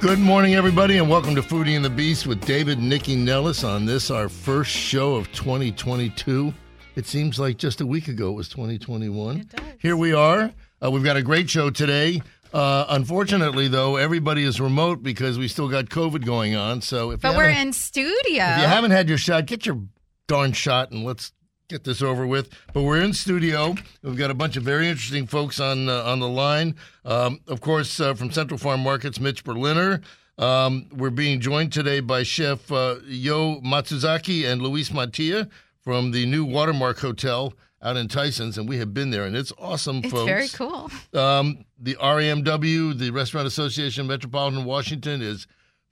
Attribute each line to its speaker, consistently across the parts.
Speaker 1: Good morning, everybody, and welcome to Foodie and the Beast with David Nycci Nellis on this, our first show of 2022. It seems like just a week ago it was 2021.
Speaker 2: It.
Speaker 1: Here we are. Uh, we've got a great show today. Uh, unfortunately, though, everybody is remote because we still got COVID going on. So if
Speaker 2: But we're in studio.
Speaker 1: if you haven't had your shot, get your darn shot and let's get this over with. But we're in studio. We've got a bunch of very interesting folks on uh, on the line. Um, of course, uh, from Central Farm Markets, Mitch Berliner. Um, we're being joined today by Chef uh, Yo Matsuzaki and Luis Mattia from the new Watermark Hotel out in Tyson's, and we have been there, and it's awesome,
Speaker 2: it's
Speaker 1: folks.
Speaker 2: very cool.
Speaker 1: Um, the RAMW, the Restaurant Association of Metropolitan Washington, is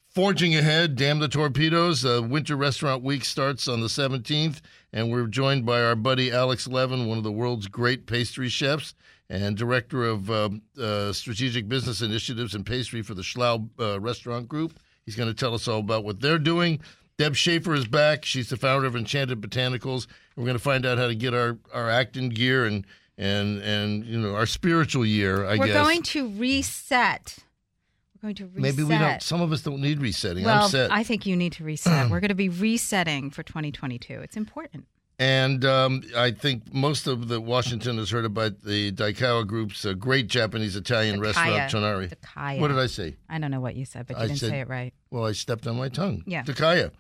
Speaker 1: forging ahead. Damn the torpedoes! Uh, Winter Restaurant Week starts on the 17th, and we're joined by our buddy Alex Levin, one of the world's great pastry chefs and director of um, uh, strategic business initiatives and pastry for the Schlow uh, Restaurant Group. He's going to tell us all about what they're doing. Deb Schaefer is back. She's the founder of Enchanted Botanicals. We're going to find out how to get our, our acting gear and and and you know our spiritual year. I
Speaker 2: we're
Speaker 1: guess
Speaker 2: going to reset. Going to reset.
Speaker 1: maybe we don't. Some of us don't need resetting.
Speaker 2: well,
Speaker 1: I'm set.
Speaker 2: I think you need to reset. we're going to be resetting for 2022. It's important.
Speaker 1: And um, I think most of the Washington has heard about the Daikawa Group's uh, great Japanese Italian restaurant, Tonari.
Speaker 2: Daikaya.
Speaker 1: What did I say?
Speaker 2: I don't know what you said, but you
Speaker 1: I
Speaker 2: didn't
Speaker 1: said-
Speaker 2: say it right.
Speaker 1: Well, I stepped on my tongue.
Speaker 2: Yeah.
Speaker 1: Daikaya.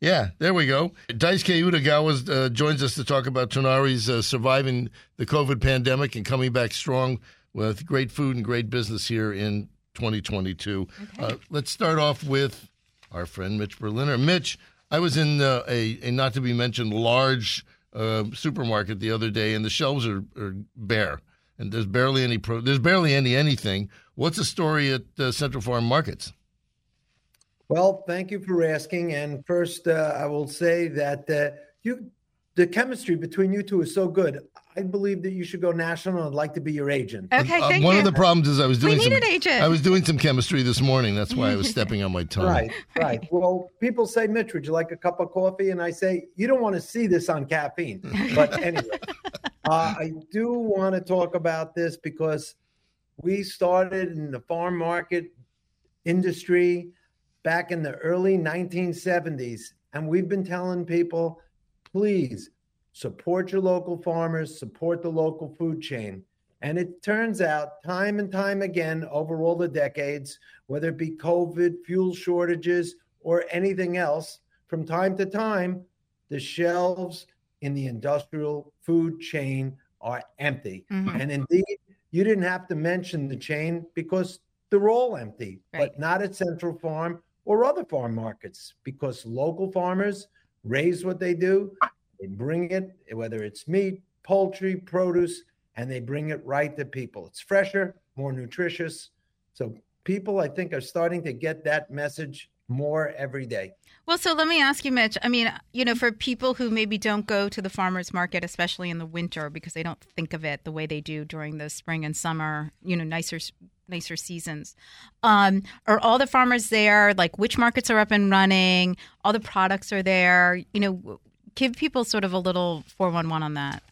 Speaker 1: Yeah, there we go. Daisuke Utagawa uh, joins us to talk about Tonari's uh, surviving the COVID pandemic and coming back strong with great food and great business here in 2022. Uh, let's start off with our friend Mitch Berliner. Mitch, I was in uh, a, a not to be mentioned large uh, supermarket the other day, and the shelves are, are bare, and there's barely any pro- there's barely any anything. What's the story at uh, Central Farm Markets?
Speaker 3: Well, thank you for asking. And first, uh, I will say that uh, you, the chemistry between you two is so good. I believe that you should go national. I'd like to be your agent.
Speaker 2: Okay,
Speaker 1: Uh,
Speaker 2: thank
Speaker 1: one
Speaker 2: you.
Speaker 1: of the problems is I was
Speaker 2: We
Speaker 1: doing
Speaker 2: need
Speaker 1: some,
Speaker 2: an agent.
Speaker 1: I was doing some chemistry this morning. That's why I was stepping on my tongue.
Speaker 3: Right, right. Well, people say, Mitch, would you like a cup of coffee? And I say, you don't want to see this on caffeine. But anyway, uh, I do want to talk about this because we started in the farm market industry back in the early 1970s. And we've been telling people, please support your local farmers, support the local food chain. And it turns out, time and time again, over all the decades, whether it be COVID, fuel shortages, or anything else, from time to time, the shelves in the industrial food chain are empty.
Speaker 2: Mhm.
Speaker 3: And indeed, you didn't have to mention the chain because they're all empty,
Speaker 2: Right.
Speaker 3: but not at Central Farm or other farm markets because local farmers raise what they do. They bring it, whether it's meat, poultry, produce, and they bring it right to people. It's fresher, more nutritious. So people, I think, are starting to get that message more every day.
Speaker 2: Well, so let me ask you, Mitch. I mean, you know, for people who maybe don't go to the farmers market, especially in the winter, because they don't think of it the way they do during the spring and summer, you know, nicer nicer seasons. Um, are all the farmers there? Like, which markets are up and running? All the products are there. You know, give people sort of a little four one one on that.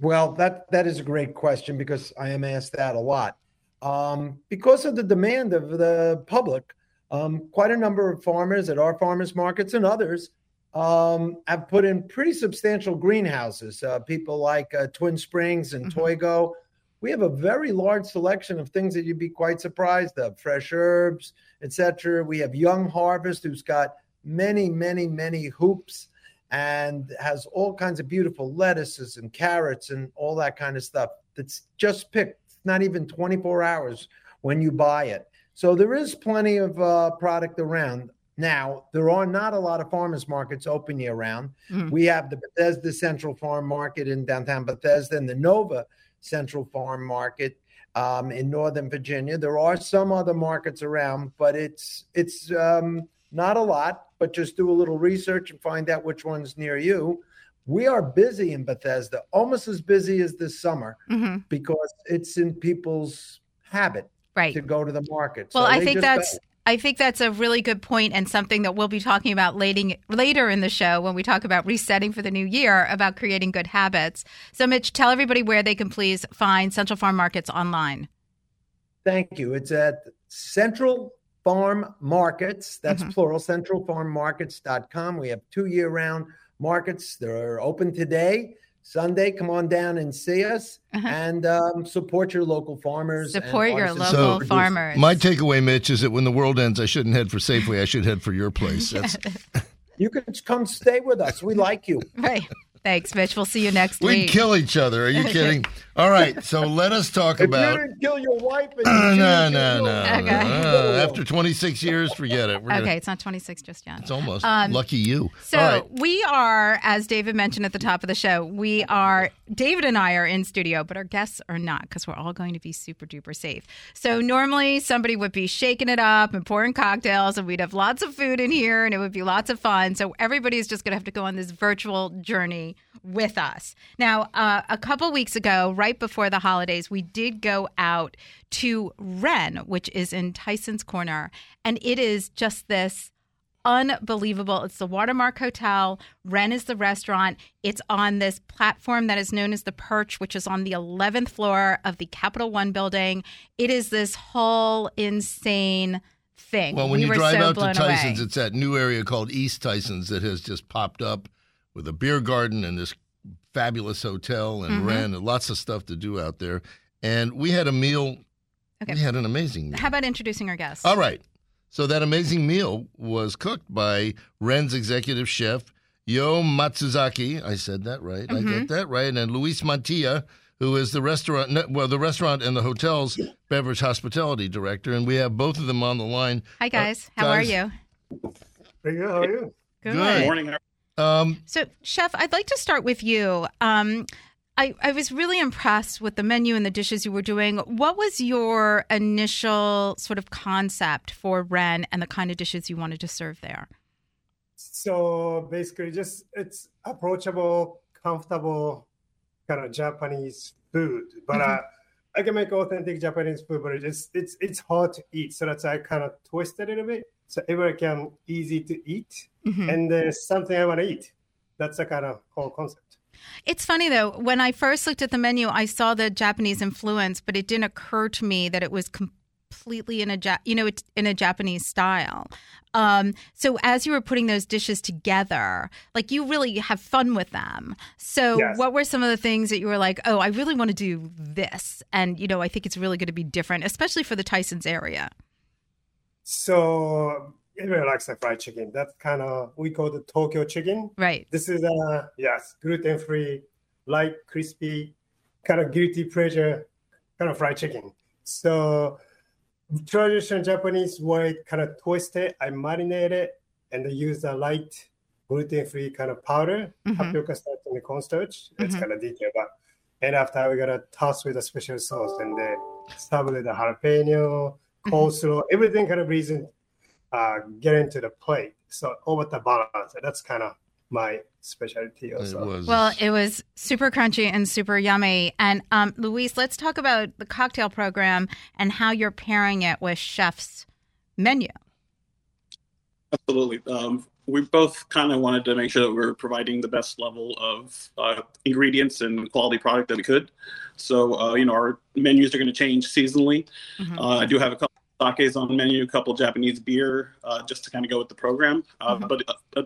Speaker 3: Well, that that is a great question because I am asked that a lot. Um, because of the demand of the public, um, quite a number of farmers at our farmers markets and others um, have put in pretty substantial greenhouses. Uh, people like uh, Twin Springs and
Speaker 2: Mhm.
Speaker 3: Toigo. We have a very large selection of things that you'd be quite surprised of: fresh herbs, etc. We have Young Harvest, who's got many, many, many hoops and has all kinds of beautiful lettuces and carrots and all that kind of stuff that's just picked. Not even 24 hours when you buy it. So there is plenty of uh, product around. Now, there are not a lot of farmers markets open year round.
Speaker 2: Mhm.
Speaker 3: We have the Bethesda Central Farm Market in downtown Bethesda and the Nova Central Farm Market um, in Northern Virginia. There are some other markets around, but it's it's um, not a lot, but just do a little research and find out which one's near you. We are busy in Bethesda, almost as busy as this summer
Speaker 2: hmm
Speaker 3: because it's in people's habit
Speaker 2: Right.
Speaker 3: to go to the market.
Speaker 2: Well,
Speaker 3: So
Speaker 2: I think that's. I think that's a really good point and something that we'll be talking about later later in the show when we talk about resetting for the new year about creating good habits. So Mitch, tell everybody where they can please find Central Farm Markets online.
Speaker 3: Thank you. It's at Central Farm Markets. That's
Speaker 2: Mhm.
Speaker 3: plural, centralfarmmarkets.com. We have two year round markets. They're open today. Sunday, come on down and see us
Speaker 2: Uh-huh.
Speaker 3: and um, support your local farmers. and
Speaker 2: Support your local
Speaker 3: and producers.
Speaker 2: farmers.
Speaker 1: My takeaway, Mitch, is that when the world ends, I shouldn't head for Safeway. I should head for your place. That's,
Speaker 3: You can come stay with us. We like you.
Speaker 2: right. Thanks, Mitch. We'll see you next week.
Speaker 1: we'd kill each other. Are you kidding? All right. So let us talk
Speaker 3: If
Speaker 1: about.
Speaker 3: you didn't kill your wife, and
Speaker 1: Uh,
Speaker 3: you
Speaker 1: no, no, no, no.
Speaker 2: Okay.
Speaker 1: Uh, after 26 years, forget it. We're gonna-
Speaker 2: okay, it's not 26 just yet.
Speaker 1: it's almost
Speaker 2: Um,
Speaker 1: lucky you.
Speaker 2: So
Speaker 1: All right.
Speaker 2: we are, as David mentioned at the top of the show, we are David and I are in studio, but our guests are not because we're all going to be super duper safe. So normally somebody would be shaking it up and pouring cocktails, and we'd have lots of food in here, and it would be lots of fun. So everybody is just going to have to go on this virtual journey with us. Now, uh, a couple weeks ago, right before the holidays, we did go out to Ren, which is in Tyson's Corner, and it is just this unbelievable. It's the Watermark Hotel. Ren is the restaurant. It's on this platform that is known as the Perch, which is on the 11th floor of the Capital One building. It is this whole insane thing.
Speaker 1: Well, when
Speaker 2: we
Speaker 1: you drive
Speaker 2: so
Speaker 1: out to Tyson's,
Speaker 2: away.
Speaker 1: it's that new area called East Tyson's that has just popped up with a beer garden and this fabulous hotel and
Speaker 2: Mhm.
Speaker 1: Ren and lots of stuff to do out there. And we had a meal.
Speaker 2: Okay.
Speaker 1: We had an amazing meal.
Speaker 2: How about introducing our guests?
Speaker 1: All right. So that amazing meal was cooked by Ren's executive chef, Yo Matsuzaki. I said that right. I
Speaker 2: Mhm.
Speaker 1: get that right. And Luis Mantilla, who is the restaurant, well, the restaurant and the hotel's beverage hospitality director. And we have both of them on the line.
Speaker 2: Hi, guys. How
Speaker 1: guys.
Speaker 2: are you?
Speaker 3: Pretty good. How are you?
Speaker 2: Good.
Speaker 1: Good.
Speaker 4: Morning.
Speaker 1: Um,
Speaker 2: So, Chef, I'd like to start with you. Um, I, I was really impressed with the menu and the dishes you were doing. What was your initial sort of concept for Ren and the kind of dishes you wanted to serve there?
Speaker 5: So basically, just it's approachable, comfortable, kind of Japanese food. But uh, I can make authentic Japanese food, but it's it's it's hard to eat. So that's why I kind of twist it a little bit, so everyone can easy to eat,
Speaker 2: Mhm.
Speaker 5: and there's something I want to eat. That's the kind of whole concept.
Speaker 2: It's funny though, when I first looked at the menu, I saw the Japanese influence, but it didn't occur to me that it was completely in a ja- you know it's in a Japanese style. Um, so as you were putting those dishes together, like you really have fun with them. So
Speaker 5: Yes.
Speaker 2: what were some of the things that you were like, oh, I really want to do this, and you know, I think it's really going to be different, especially for the Tyson's area.
Speaker 5: So everyone likes the fried chicken. That's kind of we call the Tokyo chicken.
Speaker 2: Right.
Speaker 5: This is uh yes, gluten free, light, crispy, kind of guilty pleasure kind of fried chicken. So traditional Japanese way kind of twist it, I marinate it and use a light gluten free kind of powder,
Speaker 2: Mhm.
Speaker 5: tapioca starch and the cornstarch. It's
Speaker 2: Mhm.
Speaker 5: kind of detail, but and after we gotta toss with a special sauce and then start with the jalapeno. Coleslaw, everything kind of reason uh, get into the plate. So over the balance. That's kind of my specialty
Speaker 1: it
Speaker 5: also.
Speaker 1: was.
Speaker 2: Well, it was super crunchy and super yummy. And um, Luis, let's talk about the cocktail program and how you're pairing it with Chef's menu.
Speaker 4: Absolutely. Um, we both kind of wanted to make sure that we are providing the best level of uh, ingredients and quality product that we could. So, uh, you know, our menus are going to change seasonally.
Speaker 2: Mhm.
Speaker 4: Uh, I do have a couple sakes on the menu, a couple Japanese beer, uh, just to kind of go with the program. Uh,
Speaker 2: Mhm.
Speaker 4: But uh, uh,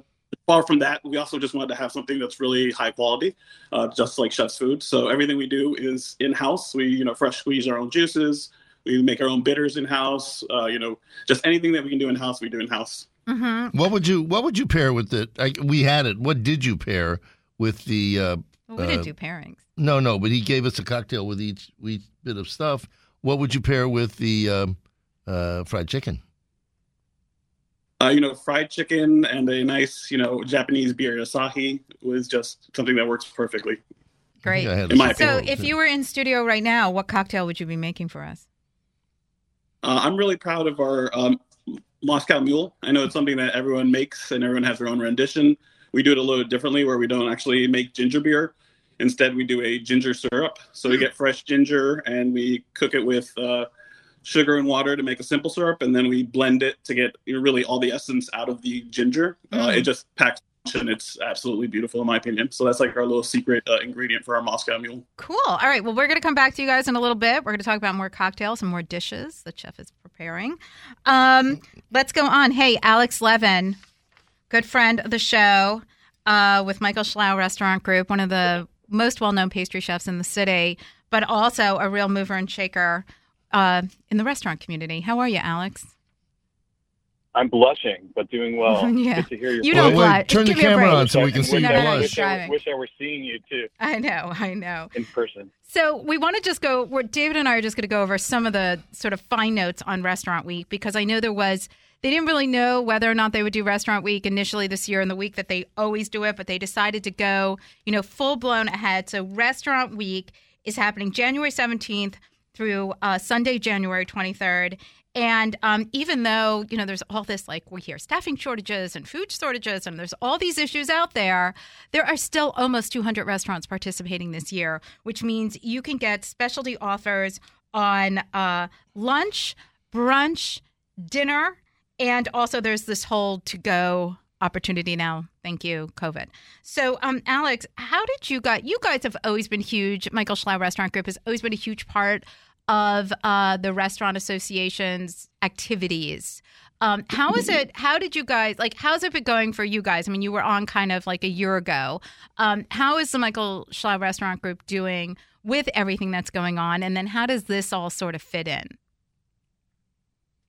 Speaker 4: far from that, we also just wanted to have something that's really high quality, uh, just like Chef's Food. So everything we do is in house. We, you know, fresh squeeze our own juices. We make our own bitters in house. Uh, you know, just anything that we can do in house, we do in house.
Speaker 2: Mm-hmm.
Speaker 1: what would you What would you pair with it? I, we had it. What did you pair with the? Uh,
Speaker 2: Well, we didn't
Speaker 1: Uh,
Speaker 2: do pairings.
Speaker 1: no, no, but he gave us a cocktail with each each bit of stuff. What would you pair with the um, uh, fried chicken?
Speaker 4: Uh, you know, fried chicken and a nice, you know, Japanese beer, Asahi, was just something that works perfectly.
Speaker 2: Great.
Speaker 1: think I
Speaker 4: In my
Speaker 2: So, if you were in studio right now, what cocktail would you be making for us?
Speaker 4: Uh, I'm really proud of our um, Moscow Mule. I know it's something that everyone makes and everyone has their own rendition. We do it a little differently where we don't actually make ginger beer. Instead, we do a ginger syrup. So we get fresh ginger and we cook it with uh, sugar and water to make a simple syrup, and then we blend it to get really all the essence out of the ginger. Uh, it just packs and it's absolutely beautiful in my opinion. So that's like our little secret uh, ingredient for our Moscow Mule.
Speaker 2: Cool. All right. Well, we're going to come back to you guys in a little bit. We're going to talk about more cocktails and more dishes the chef is preparing. Um, let's go on. Hey, Alex Levin, good friend of the show uh, with Michael Schlow Restaurant Group, one of the most well known pastry chefs in the city, but also a real mover and shaker uh, in the restaurant community. How are you, Alex?
Speaker 6: I'm blushing, but doing well.
Speaker 2: Yeah.
Speaker 6: Good to hear your
Speaker 2: You
Speaker 6: voice.
Speaker 2: don't
Speaker 1: Well,
Speaker 2: blush.
Speaker 1: wait, turn the
Speaker 2: Give me a
Speaker 1: camera on so we can see
Speaker 6: I-
Speaker 1: you
Speaker 2: No,
Speaker 1: blush.
Speaker 6: wish, I, wish I were seeing you too
Speaker 2: I know, I know.
Speaker 6: in person.
Speaker 2: So we want to just go. We're, David and I are just going to go over some of the sort of fine notes on Restaurant Week because I know there was. They didn't really know whether or not they would do Restaurant Week initially this year in the week that they always do it, but they decided to go, you know, full blown ahead. So Restaurant Week is happening January seventeenth through uh, Sunday, January twenty third. And um, even though you know there's all this like we hear staffing shortages and food shortages and there's all these issues out there, there are still almost 200 restaurants participating this year, which means you can get specialty offers on uh, lunch, brunch, dinner, and also there's this whole to go opportunity now. Thank you, COVID. So, um, Alex, how did you guys? You guys have always been huge. Michael Schlow Restaurant Group has always been a huge part of uh, the restaurant association's activities. Um, how is it? How did you guys like? How's it been going for you guys? I mean, you were on kind of like a year ago. Um, how is the Michael Schlow Restaurant Group doing with everything that's going on? And then how does this all sort of fit in?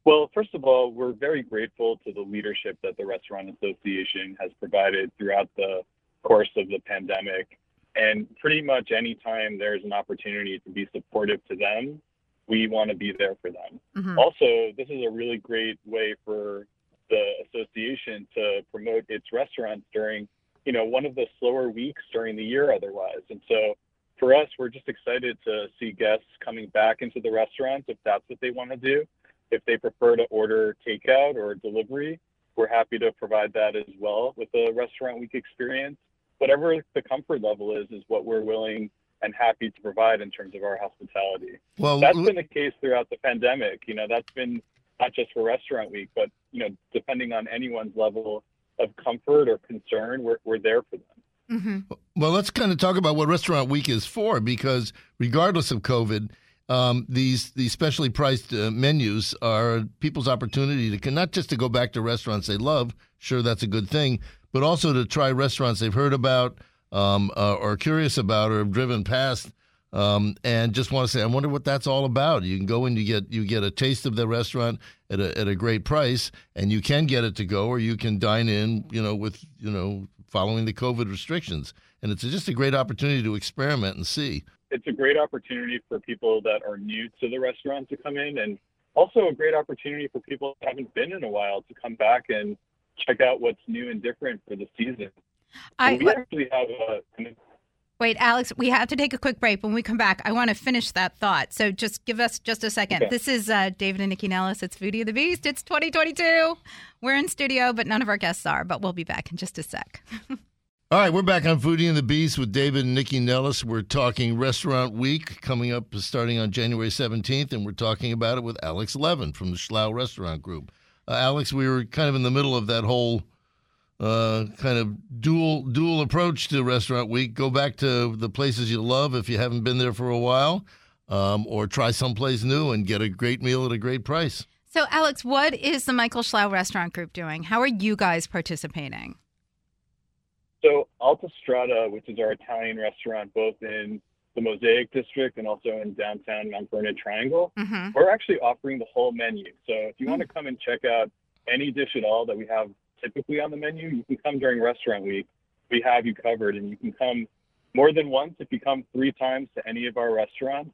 Speaker 6: Well, first of all, we're very grateful to the leadership that the Restaurant Association has provided throughout the course of the pandemic. And pretty much anytime there's an opportunity to be supportive to them, we want to be there for them.
Speaker 2: Mhm.
Speaker 6: Also, this is a really great way for the association to promote its restaurants during, you know, one of the slower weeks during the year otherwise. And so for us, we're just excited to see guests coming back into the restaurants if that's what they want to do. If they prefer to order takeout or delivery, we're happy to provide that as well with the restaurant week experience. Whatever the comfort level is, is what we're willing and happy to provide in terms of our hospitality
Speaker 1: Well,
Speaker 6: that's been the case throughout the pandemic. You know, that's been not just for Restaurant Week, but you know, depending on anyone's level of comfort or concern, we're we're there for them.
Speaker 2: hmm
Speaker 1: Well, let's kind of talk about what Restaurant Week is for, because regardless of COVID, um, these these specially priced uh, menus are people's opportunity to not just to go back to restaurants they love. Sure, that's a good thing, but also to try restaurants they've heard about um, uh, or curious about or have driven past. Um, and just want to say, I wonder what that's all about. You can go and you get you get a taste of the restaurant at a at a great price, and you can get it to go, or you can dine in, you know, with you know following the COVID restrictions. And it's just a great opportunity to experiment and see.
Speaker 6: It's a great opportunity for people that are new to the restaurant to come in, and also a great opportunity for people that haven't been in a while to come back and check out what's new and different for the season.
Speaker 2: I
Speaker 6: we actually have a
Speaker 2: wait, Alex. We have to take a quick break. When we come back, I want to finish that thought. So just give us just a second.
Speaker 6: Okay.
Speaker 2: This is uh, David and Nycci Nellis. It's Foodie of the Beast. It's 2022. We're in studio, but none of our guests are. But we'll be back in just a sec.
Speaker 1: All right, we're back on Foodie and the Beast with David and Nycci Nellis. We're talking Restaurant Week coming up starting on January 17th, and we're talking about it with Alex Levin from the Schlow Restaurant Group. Uh, Alex, we were kind of in the middle of that whole uh, kind of dual dual approach to Restaurant Week. Go back to the places you love if you haven't been there for a while, um, or try someplace new and get a great meal at a great price.
Speaker 2: So, Alex, what is the Michael Schlow Restaurant Group doing? How are you guys participating?
Speaker 6: So Alta Strada, which is our Italian restaurant, both in the Mosaic District and also in downtown Mount Vernon Triangle,
Speaker 2: Mm-hmm.
Speaker 6: we're actually offering the whole menu. So if you want to come and check out any dish at all that we have typically on the menu, you can come during restaurant week. We have you covered, and you can come more than once. If you come three times to any of our restaurants,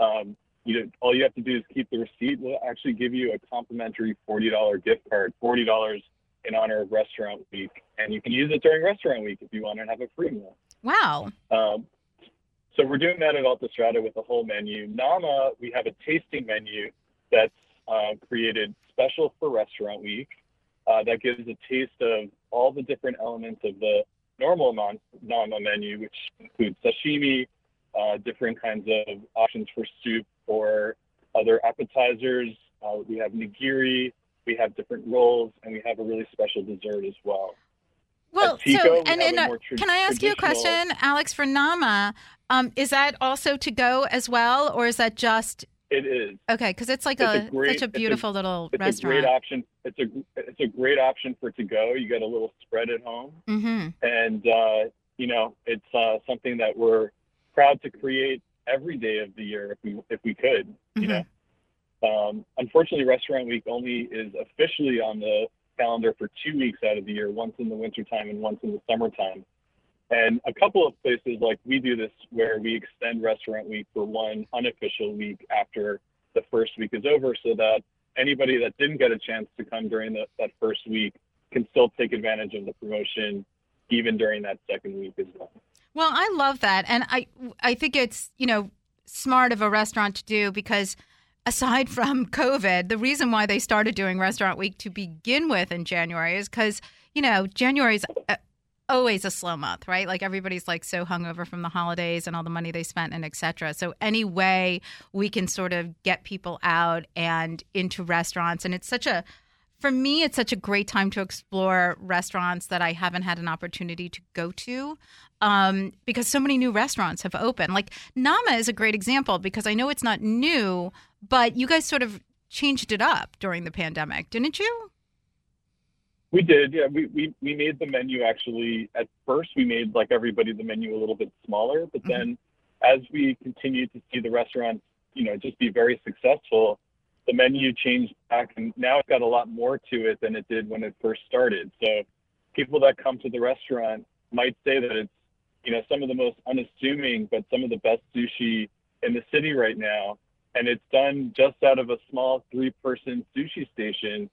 Speaker 6: um, you know, all you have to do is keep the receipt. We'll actually give you a complimentary forty dollar gift card, forty dollars in honor of Restaurant Week, and you can use it during Restaurant Week if you want to have a free meal.
Speaker 2: Wow.
Speaker 6: Um, so we're doing that at Alta Strada with the whole menu. Nama, we have a tasting menu that's uh, created special for Restaurant Week uh, that gives a taste of all the different elements of the normal non nama menu, which includes sashimi, uh, different kinds of options for soup or other appetizers. Uh, we have nigiri, we have different rolls, and we have a really special dessert as well.
Speaker 2: Well,
Speaker 6: Tico,
Speaker 2: so
Speaker 6: we
Speaker 2: and, and uh,
Speaker 6: tra-
Speaker 2: can I ask you a question, Alex, for Nama? Um, is that also to go as well, or is that just
Speaker 6: It is.
Speaker 2: okay? Because it's like
Speaker 6: It's
Speaker 2: a,
Speaker 6: a great-
Speaker 2: such a
Speaker 6: it's a-
Speaker 2: beautiful little
Speaker 6: It's
Speaker 2: restaurant.
Speaker 6: a great option. It's a it's a great option for to go. You get a little spread at home.
Speaker 2: mm-hmm.
Speaker 6: and uh, you know it's uh, something that we're proud to create every day of the year if we if we could you know um, unfortunately restaurant week only is officially on the calendar for two weeks out of the year once in the wintertime and once in the summertime and a couple of places like we do this where we extend restaurant week for one unofficial week after the first week is over so that anybody that didn't get a chance to come during the, that first week can still take advantage of the promotion even during that second week as well.
Speaker 2: Well, I love that, and I I think it's you know smart of a restaurant to do because aside from COVID, the reason why they started doing Restaurant Week to begin with in January is because you know January is always a slow month, right? Like everybody's like so hungover from the holidays and all the money they spent and etc. So any way we can sort of get people out and into restaurants, and it's such a for me, it's such a great time to explore restaurants that I haven't had an opportunity to go to um, because so many new restaurants have opened. Like Nama is a great example because I know it's not new, but you guys sort of changed it up during the pandemic, didn't you?
Speaker 6: We did, yeah. We, we, we made the menu actually, at first, we made like everybody the menu a little bit smaller, but mm-hmm. then as we continued to see the restaurants, you know, just be very successful, the menu changed back and now it's got a lot more to it than it did when it first started. So people that come to the restaurant might say that it's, you know, some of the most unassuming, but some of the best sushi in the city right now. And it's done just out of a small three person sushi station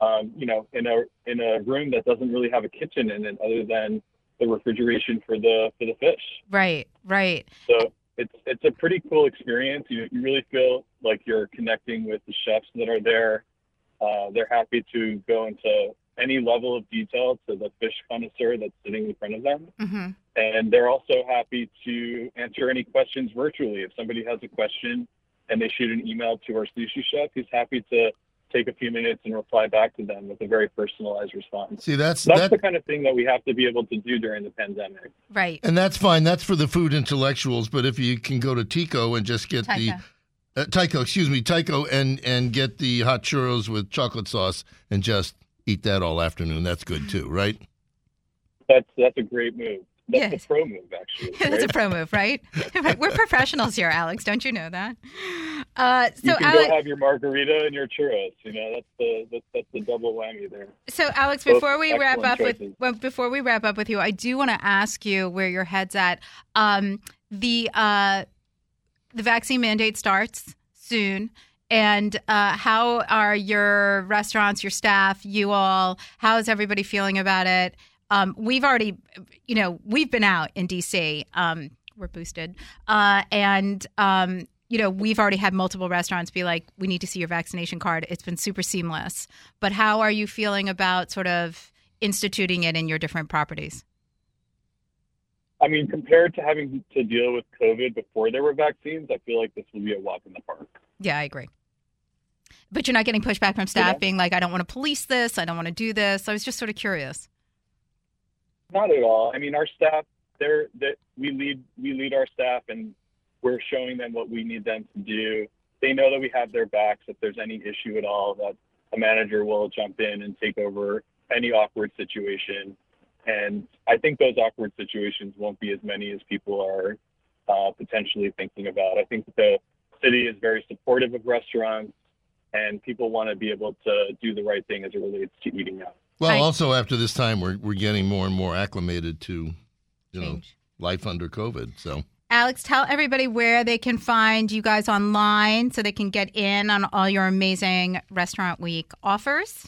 Speaker 6: um, you know, in a in a room that doesn't really have a kitchen in it other than the refrigeration for the for the fish.
Speaker 2: Right, right.
Speaker 6: So it's it's a pretty cool experience. You you really feel like you're connecting with the chefs that are there. Uh, they're happy to go into any level of detail to the fish connoisseur that's sitting in front of them.
Speaker 2: hmm
Speaker 6: And they're also happy to answer any questions virtually. If somebody has a question and they shoot an email to our sushi chef, he's happy to take a few minutes and reply back to them with a very personalized response.
Speaker 1: See, that's
Speaker 6: That's
Speaker 1: that,
Speaker 6: the kind of thing that we have to be able to do during the pandemic.
Speaker 2: Right.
Speaker 1: and that's fine. That's for the food intellectuals. But if you can go to Tico and just get
Speaker 2: Taika.
Speaker 1: the uh, Tyco, excuse me, Tyco, and and get the hot churros with chocolate sauce and just eat that all afternoon. That's good too, right?
Speaker 6: That's that's a great move. That's
Speaker 2: Yes.
Speaker 6: a pro move, actually.
Speaker 2: That's a
Speaker 6: right?
Speaker 2: pro move, right? right? We're professionals here, Alex. Don't you know that? Uh, so,
Speaker 6: you can
Speaker 2: Alex,
Speaker 6: go have your margarita and your churros. You know, that's the that's, that's the double whammy there.
Speaker 2: So, Alex,
Speaker 6: Both
Speaker 2: before we wrap up with well, before we wrap up with you, I do want to ask you where your head's at. Um, the uh, the vaccine mandate starts soon, and uh, how are your restaurants, your staff, you all? How is everybody feeling about it? Um, we've already, you know, we've been out in DC. Um, we're boosted, uh, and um, you know, we've already had multiple restaurants be like, "We need to see your vaccination card." It's been super seamless. But how are you feeling about sort of instituting it in your different properties?
Speaker 6: I mean, compared to having to deal with COVID before there were vaccines, I feel like this will be a walk in the park.
Speaker 2: Yeah, I agree. But you're not getting pushback from staff
Speaker 6: Yeah.
Speaker 2: being like, I don't want to police this. I don't want to do this. I was just sort of curious.
Speaker 6: Not at all. I mean, our staff, they're that we lead we lead our staff, and we're showing them what we need them to do. They know that we have their backs. If there's any issue at all, that a manager will jump in and take over any awkward situation. And I think those awkward situations won't be as many as people are uh, potentially thinking about. I think the city is very supportive of restaurants, and people want to be able to do the right thing as it relates to eating out.
Speaker 1: Well,
Speaker 2: I-
Speaker 1: also after this time, we're we're getting more and more acclimated to, you know, life under COVID. So
Speaker 2: Alex, tell everybody where they can find you guys online so they can get in on all your amazing Restaurant Week offers.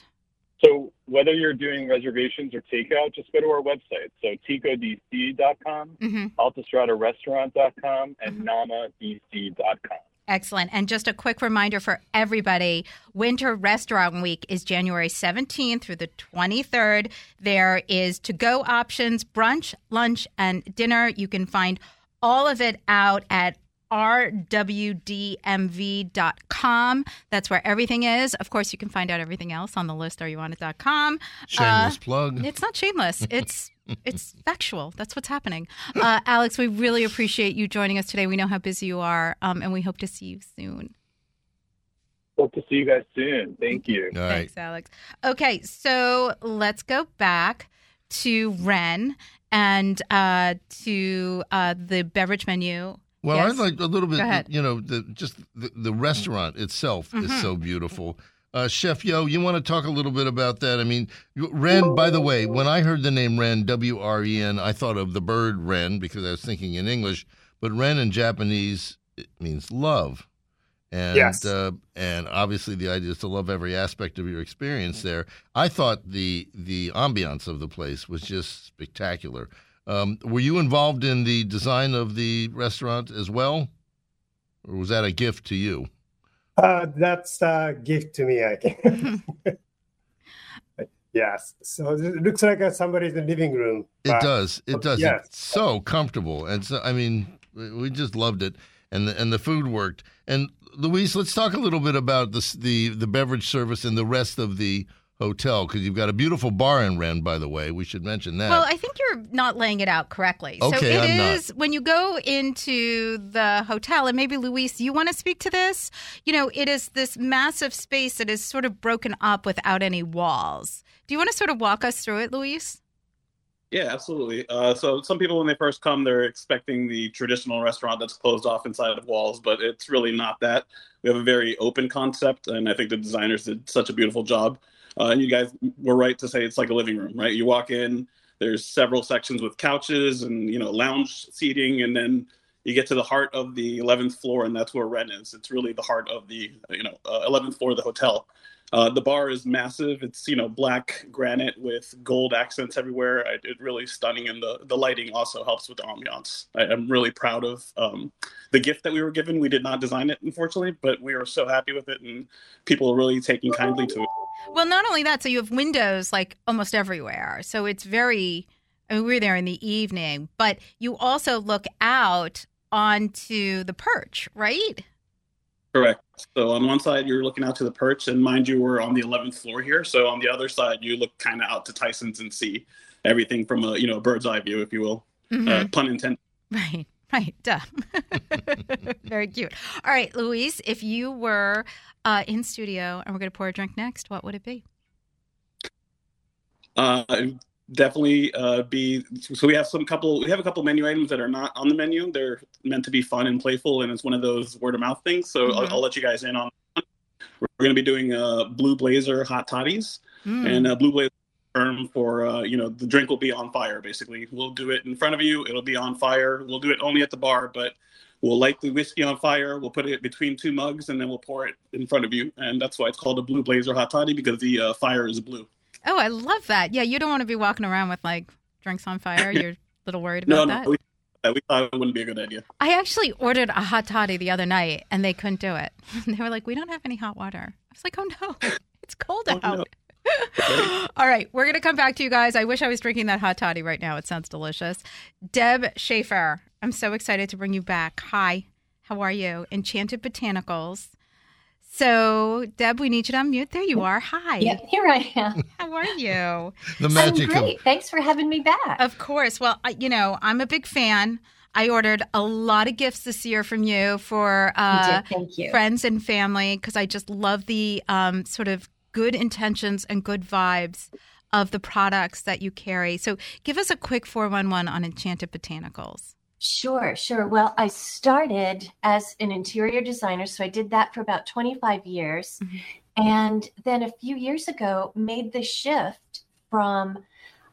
Speaker 6: So whether you're doing reservations or takeout, just go to our website. So ticodc.com,
Speaker 2: hmm
Speaker 6: altastradarestaurant.com, and
Speaker 2: Mhm.
Speaker 6: namadc.com.
Speaker 2: Excellent. And just a quick reminder for everybody Winter Restaurant Week is January 17th through the 23rd. There is to go options, brunch, lunch, and dinner. You can find all of it out at rwdmv.com. That's where everything is. Of course, you can find out everything else on the list, areyouwantit.com.
Speaker 1: Shameless
Speaker 2: Uh,
Speaker 1: plug.
Speaker 2: It's not shameless. It's it's factual. That's what's happening. Uh, Alex, we really appreciate you joining us today. We know how busy you are, um, and we hope to see you soon.
Speaker 6: Hope to see you guys soon. Thank you.
Speaker 1: All right.
Speaker 2: Thanks, Alex. Okay, so let's go back to Ren and uh, to uh, the beverage menu.
Speaker 1: Well,
Speaker 2: Yes.
Speaker 1: I'd like a little bit, you know, the, just the, the restaurant itself is so beautiful. Uh, Chef Yo, you want to talk a little bit about that? I mean, you- Ren, by the way, when I heard the name Ren, W R E N, I thought of the bird Ren because I was thinking in English, but Ren in Japanese it means love. And
Speaker 5: Yes.
Speaker 1: uh, and obviously the idea is to love every aspect of your experience there. I thought the the ambiance of the place was just spectacular. Um, were you involved in the design of the restaurant as well, or was that a gift to you?
Speaker 5: Uh, that's a gift to me, I guess. yes. So it looks like uh, somebody's in the living room.
Speaker 1: It does. It does.
Speaker 5: Yes.
Speaker 1: It's so comfortable, and so I mean, we we just loved it, and the, and the food worked. And Luis, let's talk a little bit about this, the the beverage service and the rest of the hotel because you've got a beautiful bar in Ren, by the way. We should mention that.
Speaker 2: Well, I think you're not laying it out correctly. so
Speaker 1: Okay,
Speaker 2: it
Speaker 1: I'm not.
Speaker 2: is when you go into the hotel, and maybe Luis, you want to speak to this? You know, it is this massive space that is sort of broken up without any walls. Do you want to sort of walk us through it, Luis?
Speaker 4: Yeah, absolutely. Uh, so some people, when they first come, they're expecting the traditional restaurant that's closed off inside of walls, but it's really not that. We have a very open concept, and I think the designers did such a beautiful job. Uh, and you guys were right to say it's like a living room, right? You walk in, there's several sections with couches and you know lounge seating, and then you get to the heart of the 11th floor, and that's where Ren is. It's really the heart of the you know uh, 11th floor of the hotel. Uh, the bar is massive. It's you know black granite with gold accents everywhere. I, it really stunning, and the the lighting also helps with the ambiance. I, I'm really proud of um, the gift that we were given. We did not design it, unfortunately, but we were so happy with it, and people are really taking kindly to it.
Speaker 2: Well, not only that, so you have windows like almost everywhere. So it's very, I mean, we were there in the evening, but you also look out onto the perch, right?
Speaker 4: Correct. So on one side you're looking out to the perch, and mind you, we're on the 11th floor here. So on the other side, you look kind of out to Tyson's and see everything from a you know bird's eye view, if you will.
Speaker 2: Mhm.
Speaker 4: Uh, pun intended.
Speaker 2: Right, right, duh. Very cute. All right, Louise, if you were uh, in studio and we're going to pour a drink next, what would it be?
Speaker 4: Uh, definitely uh, be so we have some couple we have a couple menu items that are not on the menu. They're meant to be fun and playful and it's one of those word of mouth things. So
Speaker 2: Mhm.
Speaker 4: I'll, I'll let you guys in on we're going to be doing uh, blue blazer hot toddies.
Speaker 2: Mm.
Speaker 4: and uh, blue blazer term for uh, you know the drink will be on fire basically. We'll do it in front of you. It'll be on fire. We'll do it only at the bar but we'll light the whiskey on fire. We'll put it between two mugs and then we'll pour it in front of you. And that's why it's called a blue blazer hot toddy because the uh, fire is blue
Speaker 2: Oh, I love that. Yeah, you don't want to be walking around with like drinks on fire. You're a little worried about
Speaker 4: no
Speaker 2: that.
Speaker 4: we, we thought it wouldn't be a good idea
Speaker 2: I actually ordered a hot toddy the other night and they couldn't do it. They were like, we don't have any hot water. I was like, oh no, it's cold
Speaker 4: Oh,
Speaker 2: out.
Speaker 4: no.
Speaker 2: All right, we're going to come back to you guys. I wish I was drinking that hot toddy right now. It sounds delicious. Deb Schaefer, I'm so excited to bring you back. Hi, how are you? Enchanted Botanicals. So, Deb, we need you to unmute. There you are. Hi.
Speaker 7: Yeah, here I am.
Speaker 2: How are you?
Speaker 1: The
Speaker 7: I'm
Speaker 1: magic of
Speaker 7: great. Thanks for having me back.
Speaker 2: Of course. Well, I, you know, I'm a big fan. I ordered a lot of gifts this year from you for uh,
Speaker 7: did. Thank you.
Speaker 2: friends and family because I just love the um, sort of good intentions and good vibes of the products that you carry. So give us a quick 411 on Enchanted Botanicals.
Speaker 7: Sure, sure. Well, I started as an interior designer, so I did that for about 25 years.
Speaker 2: Mhm.
Speaker 7: And then a few years ago, made the shift from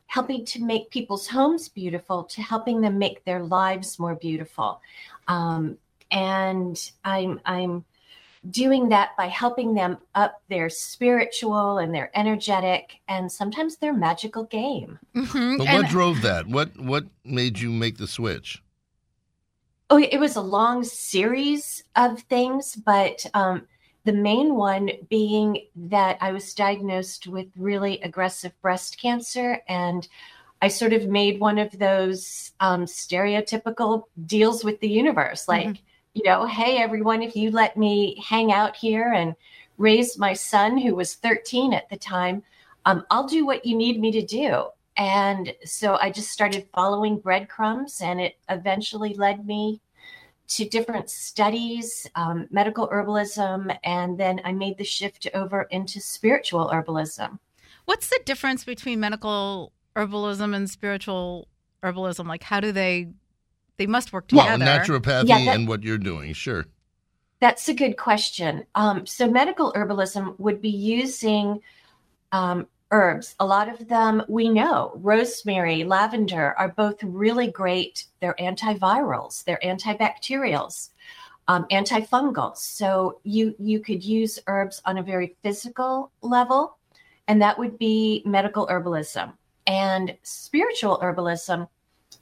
Speaker 7: helping to make people's homes beautiful to helping them make their lives more beautiful. Um, and I'm, I'm doing that by helping them up their spiritual and their energetic and sometimes their magical game.
Speaker 2: Mhm.
Speaker 1: But
Speaker 2: And-
Speaker 1: what drove that? What what made you make the switch?
Speaker 7: Oh, it was a long series of things, but um, the main one being that I was diagnosed with really aggressive breast cancer. And I sort of made one of those um, stereotypical deals with the universe like, mm-hmm. you know, hey, everyone, if you let me hang out here and raise my son, who was 13 at the time, um, I'll do what you need me to do. And so I just started following breadcrumbs, and it eventually led me to different studies, um, medical herbalism, and then I made the shift over into spiritual herbalism.
Speaker 2: What's the difference between medical herbalism and spiritual herbalism? Like, how do they? They must work together.
Speaker 1: Well, naturopathy yeah, that, and what you're doing, sure.
Speaker 7: That's a good question. Um, so, medical herbalism would be using um, herbs. A lot of them we know, rosemary, lavender, are both really great. They're antivirals, they're antibacterials, um, antifungals. So you you could use herbs on a very physical level, and that would be medical herbalism and spiritual herbalism,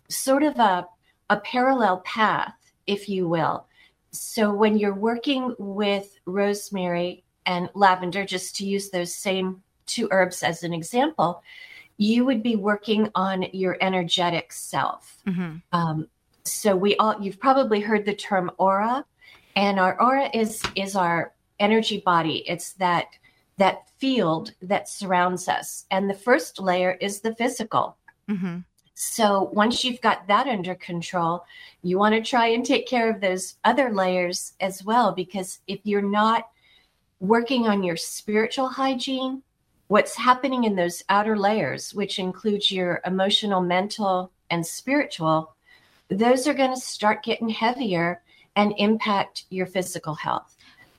Speaker 7: sort of a a parallel path, if you will. So when you're working with rosemary and lavender, just to use those same two herbs as an example, you would be working on your energetic self. Mm-hmm. Um, so we all you've probably heard the term aura, and our aura is is our energy body. It's that that field that surrounds us, and the first layer is the physical. Mm-hmm. So once you've got that under control, you want to try and take care of those other layers as well, because if you're not working on your spiritual hygiene, what's happening in those outer layers, which includes your emotional, mental, and spiritual, those are going to start getting heavier and impact your physical health.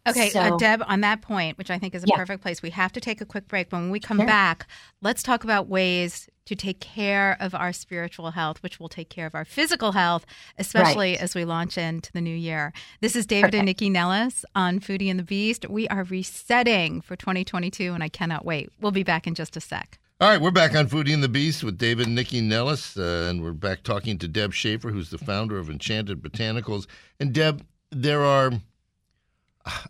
Speaker 2: Okay, uh, so, uh, Deb, on that point, which I think is a yeah. perfect place, we have to take a quick break. But when we come sure. back, let's talk about ways to take care of our spiritual health, which will take care of our physical health, especially right. as we launch into the new year. This is David Perfect. and Nikki Nellis on Foodie and the Beast. We are resetting for 2022, and I cannot wait. We'll be back in just a sec.
Speaker 1: All right, we're back on Foodie and the Beast with David and Nycci Nellis, uh, and we're back talking to Deb Schaefer, who's the founder of Enchanted Botanicals. And Deb, there are,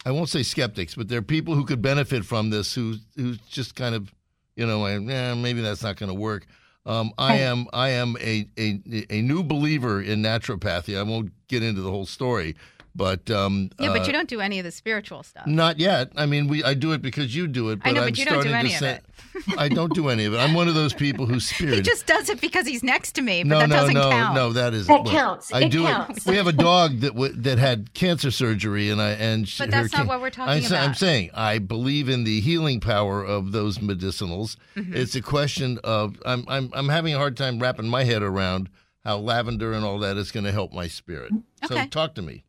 Speaker 1: I won't say skeptics, but there are people who could benefit from this who who just kind of you know, and eh, maybe that's not going to work. Um, I am I am a, a a new believer in naturopathy. I won't get into the whole story, but um,
Speaker 2: yeah, but uh, you don't do any of the spiritual stuff.
Speaker 1: Not yet. I mean, we I do it because you do it. But
Speaker 2: I know,
Speaker 1: I'm
Speaker 2: but you don't do any of it.
Speaker 1: I don't do any of it. I'm one of those people who spirit.
Speaker 2: he just does it because he's next to me. But
Speaker 1: no,
Speaker 2: that
Speaker 1: no,
Speaker 2: doesn't
Speaker 1: no,
Speaker 2: count.
Speaker 1: no. That is
Speaker 7: that well, counts.
Speaker 1: I
Speaker 7: it
Speaker 1: do
Speaker 7: counts.
Speaker 1: it. We have a dog that w- that had cancer surgery, and I and
Speaker 2: but that's not what we're talking
Speaker 1: I'm,
Speaker 2: about.
Speaker 1: I'm saying I believe in the healing power of those medicinals. Mm-hmm. It's a question of I'm I'm I'm having a hard time wrapping my head around how lavender and all that is going to help my spirit. Okay. So talk to me.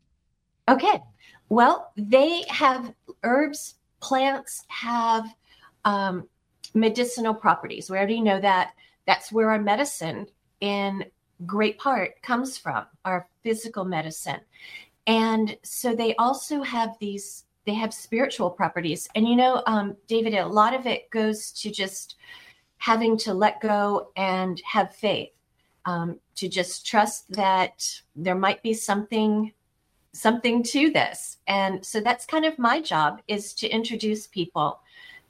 Speaker 7: Okay. Well, they have herbs, plants have um, medicinal properties. We already know that. That's where our medicine, in great part, comes from our physical medicine. And so they also have these, they have spiritual properties. And you know, um, David, a lot of it goes to just having to let go and have faith, um, to just trust that there might be something something to this. And so that's kind of my job is to introduce people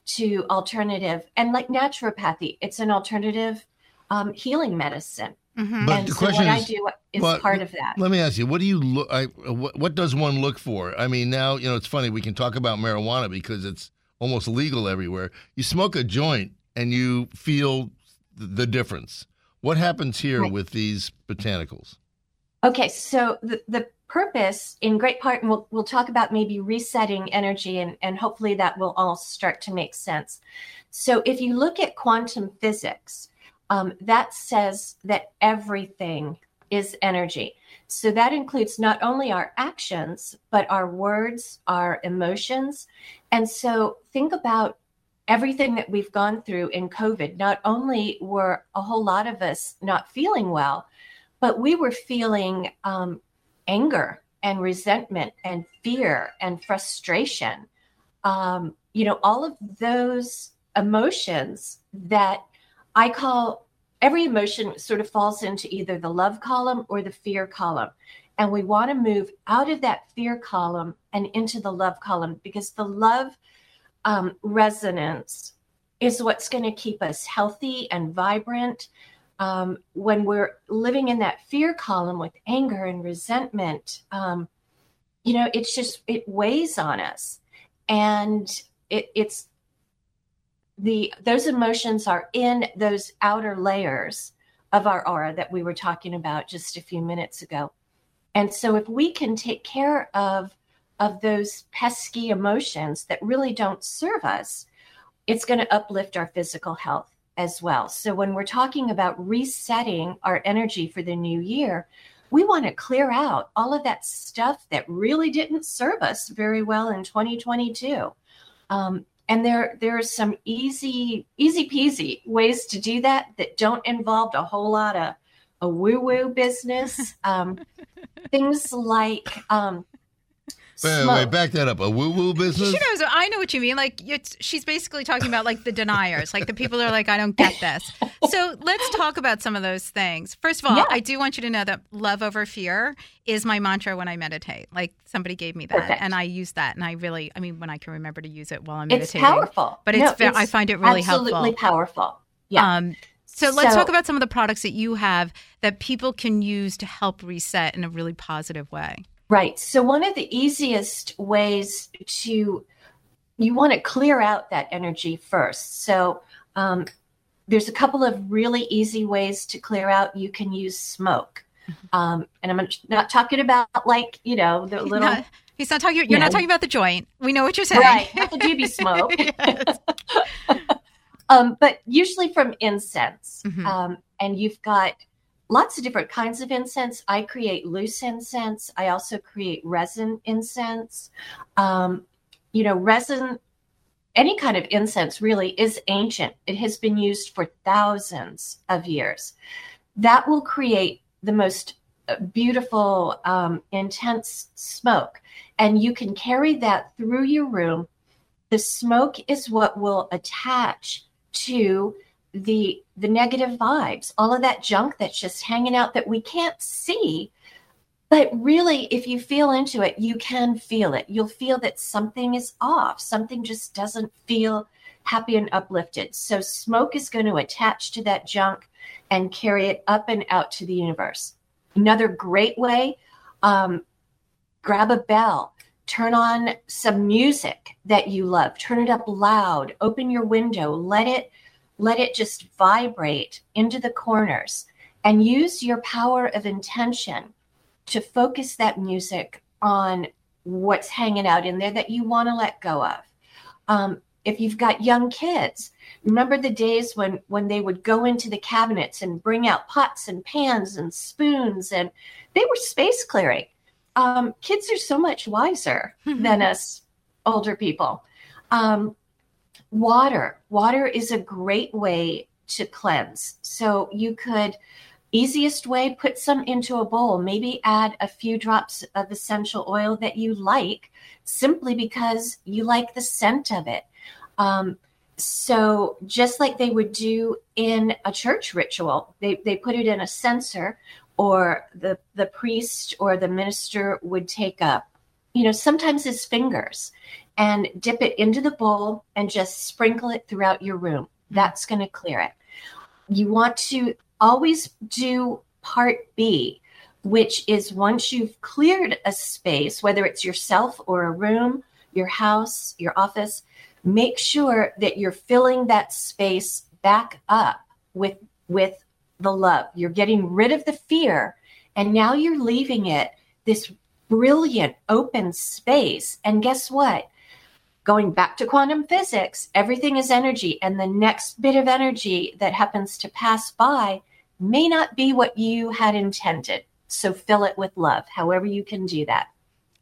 Speaker 7: to alternative and like naturopathy. It's an alternative um, healing medicine.
Speaker 1: Mm-hmm. But and the so question what
Speaker 7: is, I do is
Speaker 1: well,
Speaker 7: part of that.
Speaker 1: Let me ask you, what do you look? I, what, what does one look for? I mean, now you know it's funny. We can talk about marijuana because it's almost legal everywhere. You smoke a joint and you feel the difference. What happens here right. with these botanicals?
Speaker 7: Okay, so the, the purpose in great part and we'll, we'll talk about maybe resetting energy and, and hopefully that will all start to make sense. So if you look at quantum physics um, that says that everything is energy. So that includes not only our actions but our words our emotions. And so think about everything that we've gone through in covid. Not only were a whole lot of us not feeling well but we were feeling um, anger and resentment and fear and frustration. Um, you know, all of those emotions that I call every emotion sort of falls into either the love column or the fear column. And we want to move out of that fear column and into the love column because the love um, resonance is what's going to keep us healthy and vibrant. Um, when we're living in that fear column with anger and resentment, um, you know, it's just, it weighs on us. And it, it's the, those emotions are in those outer layers of our aura that we were talking about just a few minutes ago. And so if we can take care of of those pesky emotions that really don't serve us, it's going to uplift our physical health as well. So when we're talking about resetting our energy for the new year, we want to clear out all of that stuff that really didn't serve us very well in 2022. Um, and there there are some easy easy peasy ways to do that that don't involve a whole lot of a woo woo business. Um, things like um,
Speaker 1: Wait, wait, back that up. A woo woo business?
Speaker 2: She knows. I know what you mean. Like, it's, she's basically talking about like the deniers, like the people are like, I don't get this. So let's talk about some of those things. First of all,
Speaker 7: Yeah.
Speaker 2: I do want you to know that love over fear is my mantra when I meditate. Like somebody gave me that,
Speaker 7: Perfect.
Speaker 2: and I use that, and I really, I mean, when I can remember to use it while I'm meditating, it's
Speaker 7: powerful,
Speaker 2: but it's, ve- I find it really
Speaker 7: absolutely
Speaker 2: helpful.
Speaker 7: powerful. Yeah.
Speaker 2: Um, so let's
Speaker 7: So-
Speaker 2: talk about some of the products that you have that people can use to help reset in a really positive way.
Speaker 7: Right. So one of the easiest ways to you want to clear out that energy first. So um, there's a couple of really easy ways to clear out. You can use smoke, um, and I'm not talking about like you know the little
Speaker 2: not, he's not talking. You're
Speaker 7: Yeah.
Speaker 2: not talking about the joint. We know what you're saying.
Speaker 7: right, not the doobie smoke. Um, but usually from incense.
Speaker 2: Mhm.
Speaker 7: Um, and you've got lots of different kinds of incense. I create loose incense. I also create resin incense. Um, you know, resin, any kind of incense really is ancient. It has been used for thousands of years. That will create the most uh, beautiful, um, intense smoke. And you can carry that through your room. The smoke is what will attach to the the negative vibes all of that junk that's just hanging out that we can't see. But really if you feel into it you can feel it. You'll feel that something is off. Something just doesn't feel happy and uplifted. So smoke is going to attach to that junk and carry it up and out to the universe. Another great way um, grab a bell. Turn on some music that you love. Turn it up loud. Open your window. Let it let it just vibrate into the corners and use your power of intention to focus that music on what's hanging out in there that you want to let go of. Um, if you've got young kids remember the days when when they would go into the cabinets and bring out pots and pans and spoons and they were space clearing. Um, kids are so much wiser than us older people. Um, water. Water is a great way to cleanse. So you could easiest way put some into a bowl. Maybe add a few drops of essential oil that you like simply because you like the scent of it. Um, so just like they would do in a church ritual they, they put it in a censer or the the priest or the minister would take up you know sometimes his fingers. And dip it into the bowl and just sprinkle it throughout your room. That's going to clear it. You want to always do part b which is once you've cleared a space whether it's yourself or a room your house your office make sure that you're filling that space back up with with the love. You're getting rid of the fear and now you're leaving it this brilliant open space and guess what going back to quantum physics everything is energy and the next bit of energy that happens to pass by may not be what you had intended so fill it with love however you can do that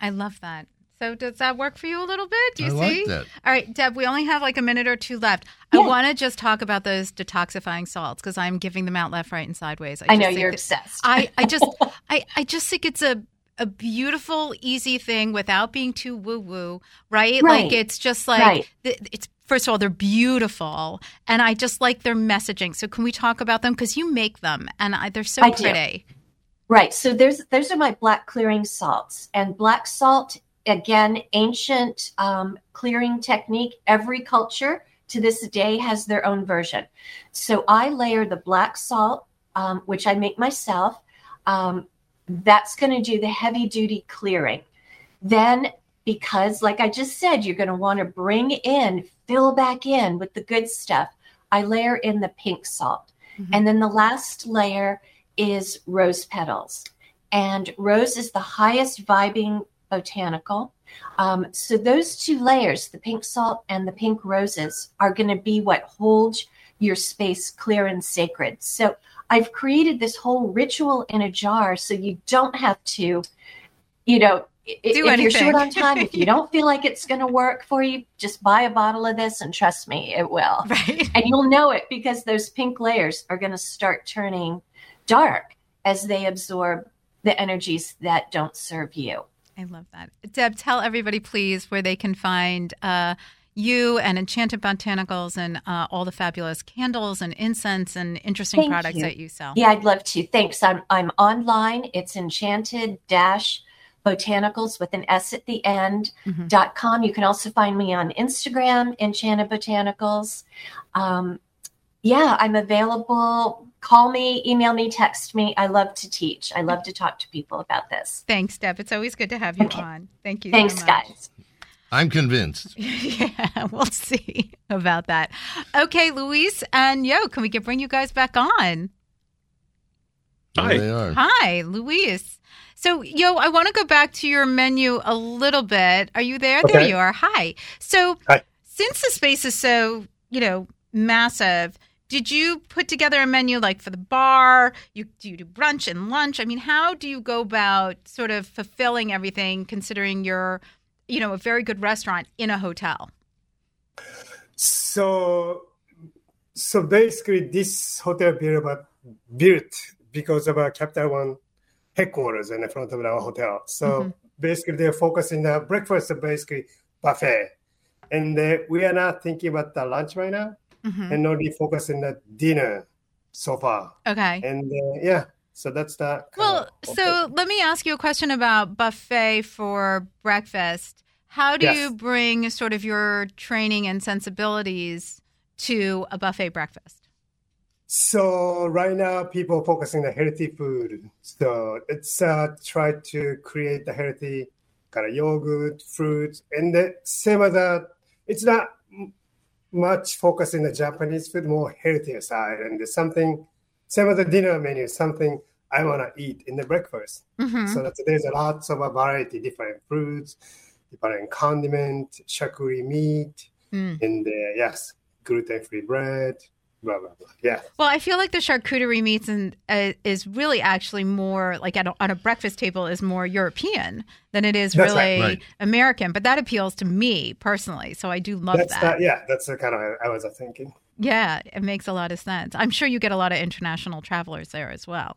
Speaker 2: I love that. So does that work for you a little bit? Do you
Speaker 1: I
Speaker 2: see?
Speaker 1: like that.
Speaker 2: All right, Deb, we only have like a minute or two left.
Speaker 7: Yeah.
Speaker 2: I want to just talk about those detoxifying salts because I'm giving them out left, right, and sideways.
Speaker 7: i,
Speaker 2: just
Speaker 7: know
Speaker 2: think
Speaker 7: you're
Speaker 2: that-
Speaker 7: obsessed
Speaker 2: I, I just I, I just think it's a a beautiful, easy thing without being too woo woo, right?
Speaker 7: Right.
Speaker 2: Like it's just like
Speaker 7: Right.
Speaker 2: it's first of all they're beautiful, and I just like their messaging. So can we talk about them because you make them and I, they're so
Speaker 7: I do.
Speaker 2: pretty.
Speaker 7: Right. So there's those are my black clearing salts, and black salt again, ancient um, clearing technique. Every culture to this day has their own version. So I layer the black salt, um, which I make myself. Um, that's going to do the heavy duty clearing. Then, because like I just said, you're going to want to bring in, fill back in with the good stuff. I layer in the pink salt. Mm-hmm. And then the last layer is rose petals. And rose is the highest vibing botanical. Um, so those two layers, the pink salt and the pink roses, are going to be what holds your space clear and sacred. So I've created this whole ritual in a jar so you don't have to, you know,
Speaker 2: Do
Speaker 7: if
Speaker 2: anything.
Speaker 7: you're short on time, if you don't feel like it's going to work for you, just buy a bottle of this and trust me, it will.
Speaker 2: Right.
Speaker 7: And you'll know it because those pink layers are going to start turning dark as they absorb the energies that don't serve you.
Speaker 2: I love that. Deb, tell everybody, please, where they can find uh, you and Enchanted Botanicals and uh, all the fabulous candles and incense and interesting
Speaker 7: Thank
Speaker 2: products
Speaker 7: you.
Speaker 2: that you sell.
Speaker 7: Yeah, I'd love to. Thanks. I'm I'm online. It's enchanted dash botanicals with an S at the end
Speaker 2: Mhm.
Speaker 7: dot com. You can also find me on Instagram, Enchanted Botanicals. Um, yeah, I'm available. Call me, email me, text me. I love to teach. I love to talk to people about this.
Speaker 2: Thanks, Deb. It's always good to have you
Speaker 7: Okay.
Speaker 2: on. Thank you.
Speaker 7: Thanks,
Speaker 2: so much.
Speaker 7: guys.
Speaker 1: I'm convinced.
Speaker 2: yeah, we'll see about that. Okay, Luis and Yo, can we get bring you guys back on?
Speaker 4: Hi.
Speaker 1: they are.
Speaker 2: Hi, Luis. So, Yo, I want to go back to your menu a little bit. Are you there? There you are. Hi. So,
Speaker 5: Hi.
Speaker 2: since the space is so, you know, massive, did you put together a menu like for the bar? You do you do brunch and lunch? I mean, how do you go about sort of fulfilling everything considering you're, you know, a very good restaurant in a hotel?
Speaker 5: So, so basically, this hotel built about built because of our Capital One headquarters in the front of our hotel. So
Speaker 2: Mhm.
Speaker 5: basically, they're focusing the breakfast, is basically buffet, and uh, we are not thinking about the lunch right now,
Speaker 2: Mhm.
Speaker 5: and only focusing the dinner so far.
Speaker 2: Okay.
Speaker 5: And uh, yeah, so that's that.
Speaker 2: Well, so let me ask you a question about buffet for breakfast. How do
Speaker 5: Yes.
Speaker 2: you bring sort of your training and sensibilities to a buffet breakfast?
Speaker 5: So right now, people focusing on healthy food. So it's uh, try to create the healthy kind of yogurt, fruits, and the same as that. It's not much focus in the Japanese food, more healthier side, and there's something same as the dinner menu, something I want to eat in the breakfast.
Speaker 2: Mhm.
Speaker 5: So that's, there's a lots of a variety, different fruits, different condiment, charcuterie meat,
Speaker 2: Mm.
Speaker 5: and uh, yes, gluten-free bread, blah blah blah. Yeah.
Speaker 2: Well, I feel like the charcuterie meats and uh, is really actually more like at a, on a breakfast table is more European than it is
Speaker 5: That's
Speaker 2: really
Speaker 5: right.
Speaker 1: Right.
Speaker 2: American. But that appeals to me personally, so I do love
Speaker 5: that's
Speaker 2: that.
Speaker 5: that. Yeah, that's the kind of I was thinking.
Speaker 2: Yeah, it makes a lot of sense. I'm sure you get a lot of international travelers there as well.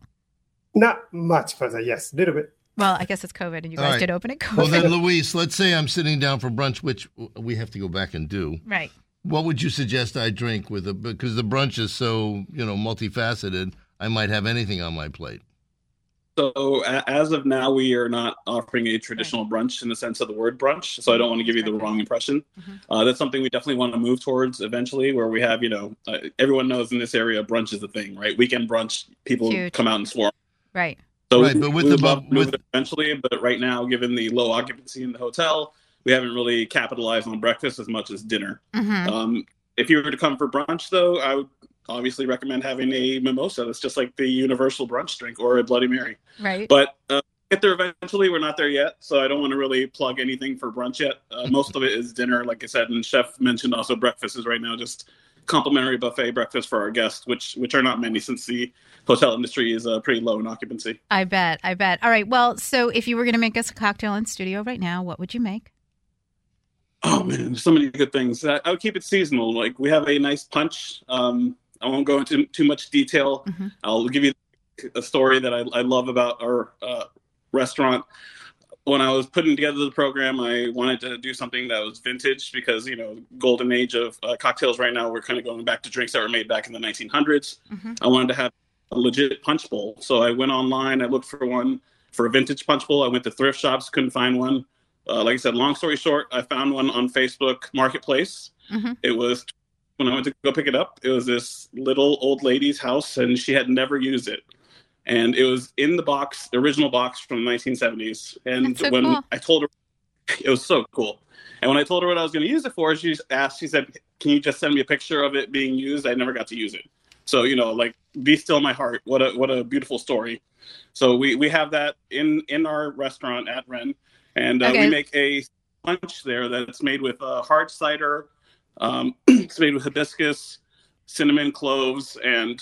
Speaker 5: Not much for the yes, a little bit.
Speaker 2: Well, I guess it's COVID, and you
Speaker 1: All
Speaker 2: guys
Speaker 1: right.
Speaker 2: did open it COVID.
Speaker 1: Well, then, Luis, let's say I'm sitting down for brunch, which we have to go back and do.
Speaker 2: right.
Speaker 1: What would you suggest I drink with a because the brunch is so you know multifaceted? I might have anything on my plate.
Speaker 4: So as of now, we are not offering a traditional brunch in the sense of the word brunch. So I don't want to give you the wrong impression.
Speaker 2: Mhm.
Speaker 4: Uh, that's something we definitely want to move towards eventually, where we have, you know, uh, everyone knows in this area brunch is the thing, right? Weekend brunch, people
Speaker 2: Huge.
Speaker 4: come out and swarm.
Speaker 2: Right.
Speaker 4: So
Speaker 1: Right,
Speaker 4: we,
Speaker 1: but with
Speaker 4: we
Speaker 1: the
Speaker 4: would love move
Speaker 1: with-
Speaker 4: eventually, but right now, given the low occupancy in the hotel, we haven't really capitalized on breakfast as much as dinner.
Speaker 2: hmm
Speaker 4: Um, if you were to come for brunch, though, I would obviously recommend having a mimosa. That's just like the universal brunch drink or a Bloody Mary.
Speaker 2: Right.
Speaker 4: But uh, get there eventually. We're not there yet, so I don't want to really plug anything for brunch yet. Uh, most of it is dinner, like I said, and Chef mentioned also breakfast is right now just complimentary buffet breakfast for our guests, which which are not many since the hotel industry is uh, pretty low in occupancy.
Speaker 2: I bet. I bet. All right. Well, so if you were going to make us a cocktail in studio right now, what would you make?
Speaker 4: Oh man, there's so many good things. I, I would keep it seasonal. Like we have a nice punch. Um, I won't go into too much detail.
Speaker 2: Mhm.
Speaker 4: I'll give you a story that I, I love about our uh, restaurant. When I was putting together the program, I wanted to do something that was vintage because you know, golden age of uh, cocktails right now. We're kind of going back to drinks that were made back in the 1900s.
Speaker 2: Mhm.
Speaker 4: I wanted to have a legit punch bowl. So I went online, I looked for one for a vintage punch bowl. I went to thrift shops, couldn't find one. Uh, like I said, long story short, I found one on Facebook Marketplace.
Speaker 2: Mhm.
Speaker 4: It was when I went to go pick it up. It was this little old lady's house, and she had never used it. And it was in the box, the original box from the 1970s. And
Speaker 2: so
Speaker 4: when
Speaker 2: cool.
Speaker 4: I told her, it was so cool. And when I told her what I was going to use it for, she asked, she said, "Can you just send me a picture of it being used?" I never got to use it. So you know, like, be still my heart. What a what a beautiful story. So we we have that in in our restaurant at Ren, and uh,
Speaker 2: Okay.
Speaker 4: we make a punch there that's made with uh, hard cider. Um, it's made with hibiscus, cinnamon, cloves, and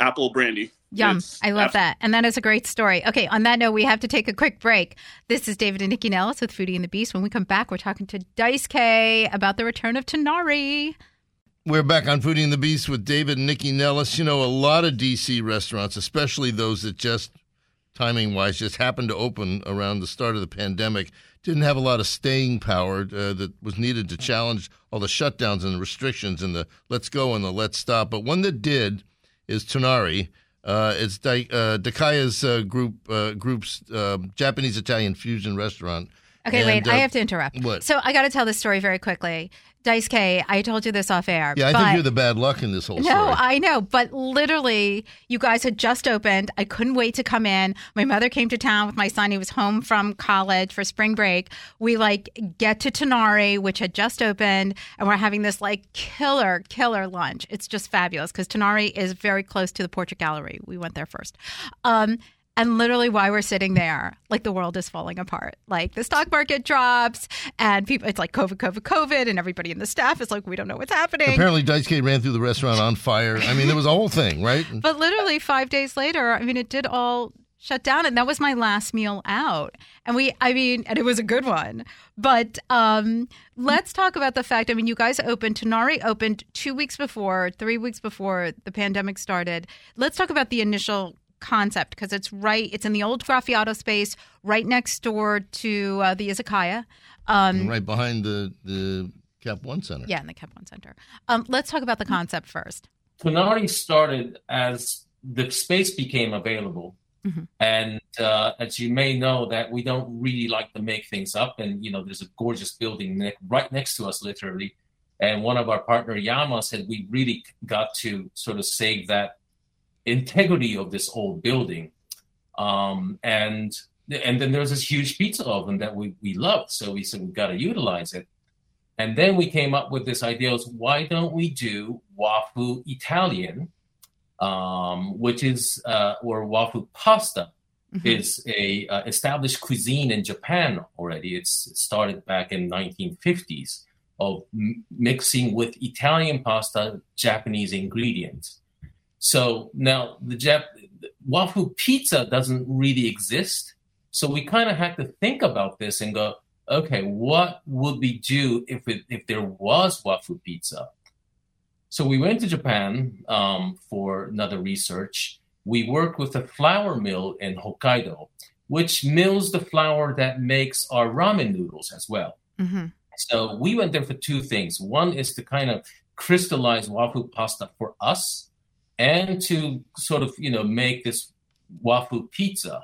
Speaker 4: apple brandy.
Speaker 2: Yum.
Speaker 4: It's
Speaker 2: I love
Speaker 4: abs-
Speaker 2: that. And that is a great story. Okay, on that note, we have to take a quick break. This is David and Nycci Nellis with Foodie and the Beast. When we come back, we're talking to Dice K about the return of Tonari.
Speaker 1: We're back on Foodie and the Beast with David and Nycci Nellis. You know, a lot of DC restaurants, especially those that just timing wise just happened to open around the start of the pandemic, didn't have a lot of staying power uh, that was needed to challenge all the shutdowns and the restrictions and the let's go and the let's stop. But one that did is Tonari. Uh, it's uh, Daikaya's uh, group uh, group's uh, Japanese Italian fusion restaurant.
Speaker 2: Okay,
Speaker 1: And,
Speaker 2: wait,
Speaker 1: uh,
Speaker 2: I have to interrupt.
Speaker 1: what?
Speaker 2: So I got to tell this story very quickly. Dice K, I told you this off air.
Speaker 1: Yeah, I think you're the bad luck in this whole
Speaker 2: No,
Speaker 1: story.
Speaker 2: No, I know, but literally, you guys had just opened. I couldn't wait to come in. My mother came to town with my son. He was home from college for spring break. We like get to Tonari, which had just opened, and we're having this like killer, killer lunch. It's just fabulous because Tonari is very close to the Portrait Gallery. We went there first. Um, and literally, why we're sitting there, like the world is falling apart. Like the stock market drops, and people, it's like COVID, COVID, COVID, and everybody in the staff is like, we don't know what's happening.
Speaker 1: Apparently, Dice K ran through the restaurant on fire. I mean, there was a whole thing, right?
Speaker 2: But literally five days later, I mean, it did all shut down, and that was my last meal out. And we, I mean, and it was a good one. But um, let's talk about the fact. I mean, you guys opened. Tonari opened two weeks before, three weeks before the pandemic started. Let's talk about the initial concept because it's right. It's in the old Graffiato space, right next door to uh, the izakaya. Um,
Speaker 1: right behind the the Cap One Center.
Speaker 2: Yeah, in the Cap One Center. Um, let's talk about the concept first.
Speaker 8: Tonari started as the space became available.
Speaker 2: Mhm.
Speaker 8: And uh, as you may know, that we don't really like to make things up. And you know, there's a gorgeous building ne- right next to us, literally. And one of our partner Yama said we really got to sort of save that integrity of this old building. Um, and and then there was this huge pizza oven that we we loved, so we said we've got to utilize it. And then we came up with this idea: is why don't we do wafu Italian, um, which is uh, or wafu pasta
Speaker 2: Mhm.
Speaker 8: is a uh, established cuisine in Japan already. It's it started back in 1950s of m- mixing with Italian pasta Japanese ingredients. So now the Jap- wafu pizza doesn't really exist. So we kind of had to think about this and go, okay, what would we do if it, if there was wafu pizza? So we went to Japan um, for another research. We worked with a flour mill in Hokkaido, which mills the flour that makes our ramen noodles as well.
Speaker 2: hmm
Speaker 8: So we went there for two things. One is to kind of crystallize wafu pasta for us and to sort of, you know, make this wafu pizza.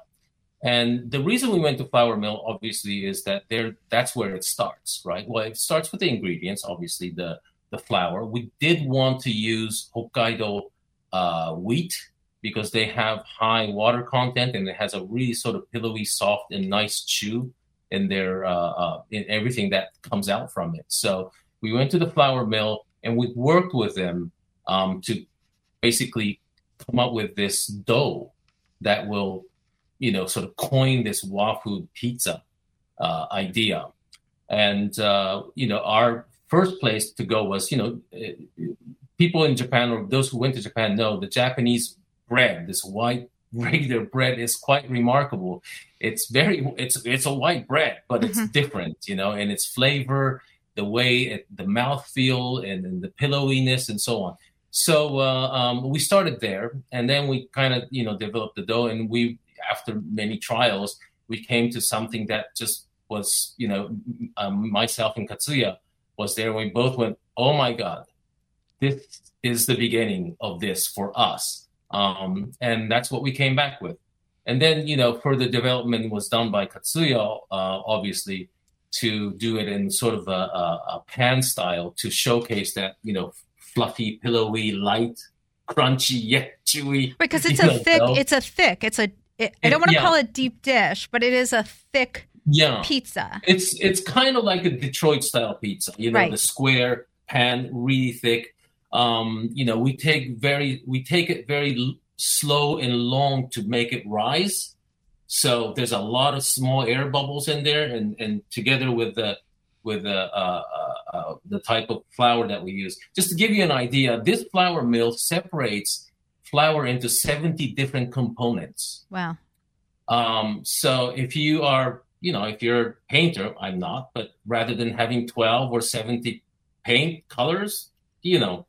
Speaker 8: And the reason we went to flour mill obviously is that there that's where it starts, right? Well, it starts with the ingredients, obviously the the flour. We did want to use Hokkaido uh, wheat because they have high water content and it has a really sort of pillowy, soft, and nice chew in their uh, uh, in everything that comes out from it. So we went to the flour mill and we worked with them um, to basically come up with this dough that will, you know, sort of coin this wafu pizza uh, idea. And uh, you know, our first place to go was, you know, eh, people in Japan or those who went to Japan know the Japanese bread, this white regular bread, is quite remarkable. It's very, it's it's a white bread, but it's different, you know, and its flavor, the way it, the mouth feel, and, and the pillowiness, and so on. So uh, um, we started there, and then we kind of, you know, developed the dough, and we, after many trials, we came to something that just was, you know, um, myself and Katsuya was there. We both went, oh my god, this is the beginning of this for us. um, and that's what we came back with. And then you know further development was done by Katsuya, uh, obviously, to do it in sort of a, a, a pan style to showcase that you know fluffy, pillowy, light, crunchy yet chewy.
Speaker 2: Because it's a thick. It's a thick. It's a. It, I don't want to
Speaker 8: Yeah.
Speaker 2: call it deep dish, but it is a thick
Speaker 8: Yeah,
Speaker 2: pizza.
Speaker 8: it's it's kind of like a Detroit style pizza. You know,
Speaker 2: Right.
Speaker 8: the square pan, really thick. Um, you know, we take very we take it very l- slow and long to make it rise. So there's a lot of small air bubbles in there, and and together with the with the uh, uh, uh, the type of flour that we use. Just to give you an idea, this flour mill separates flour into 70 different components.
Speaker 2: Wow.
Speaker 8: Um, so if you are, you know, if you're a painter, I'm not, but rather than having 12 or 70 paint colors, you know,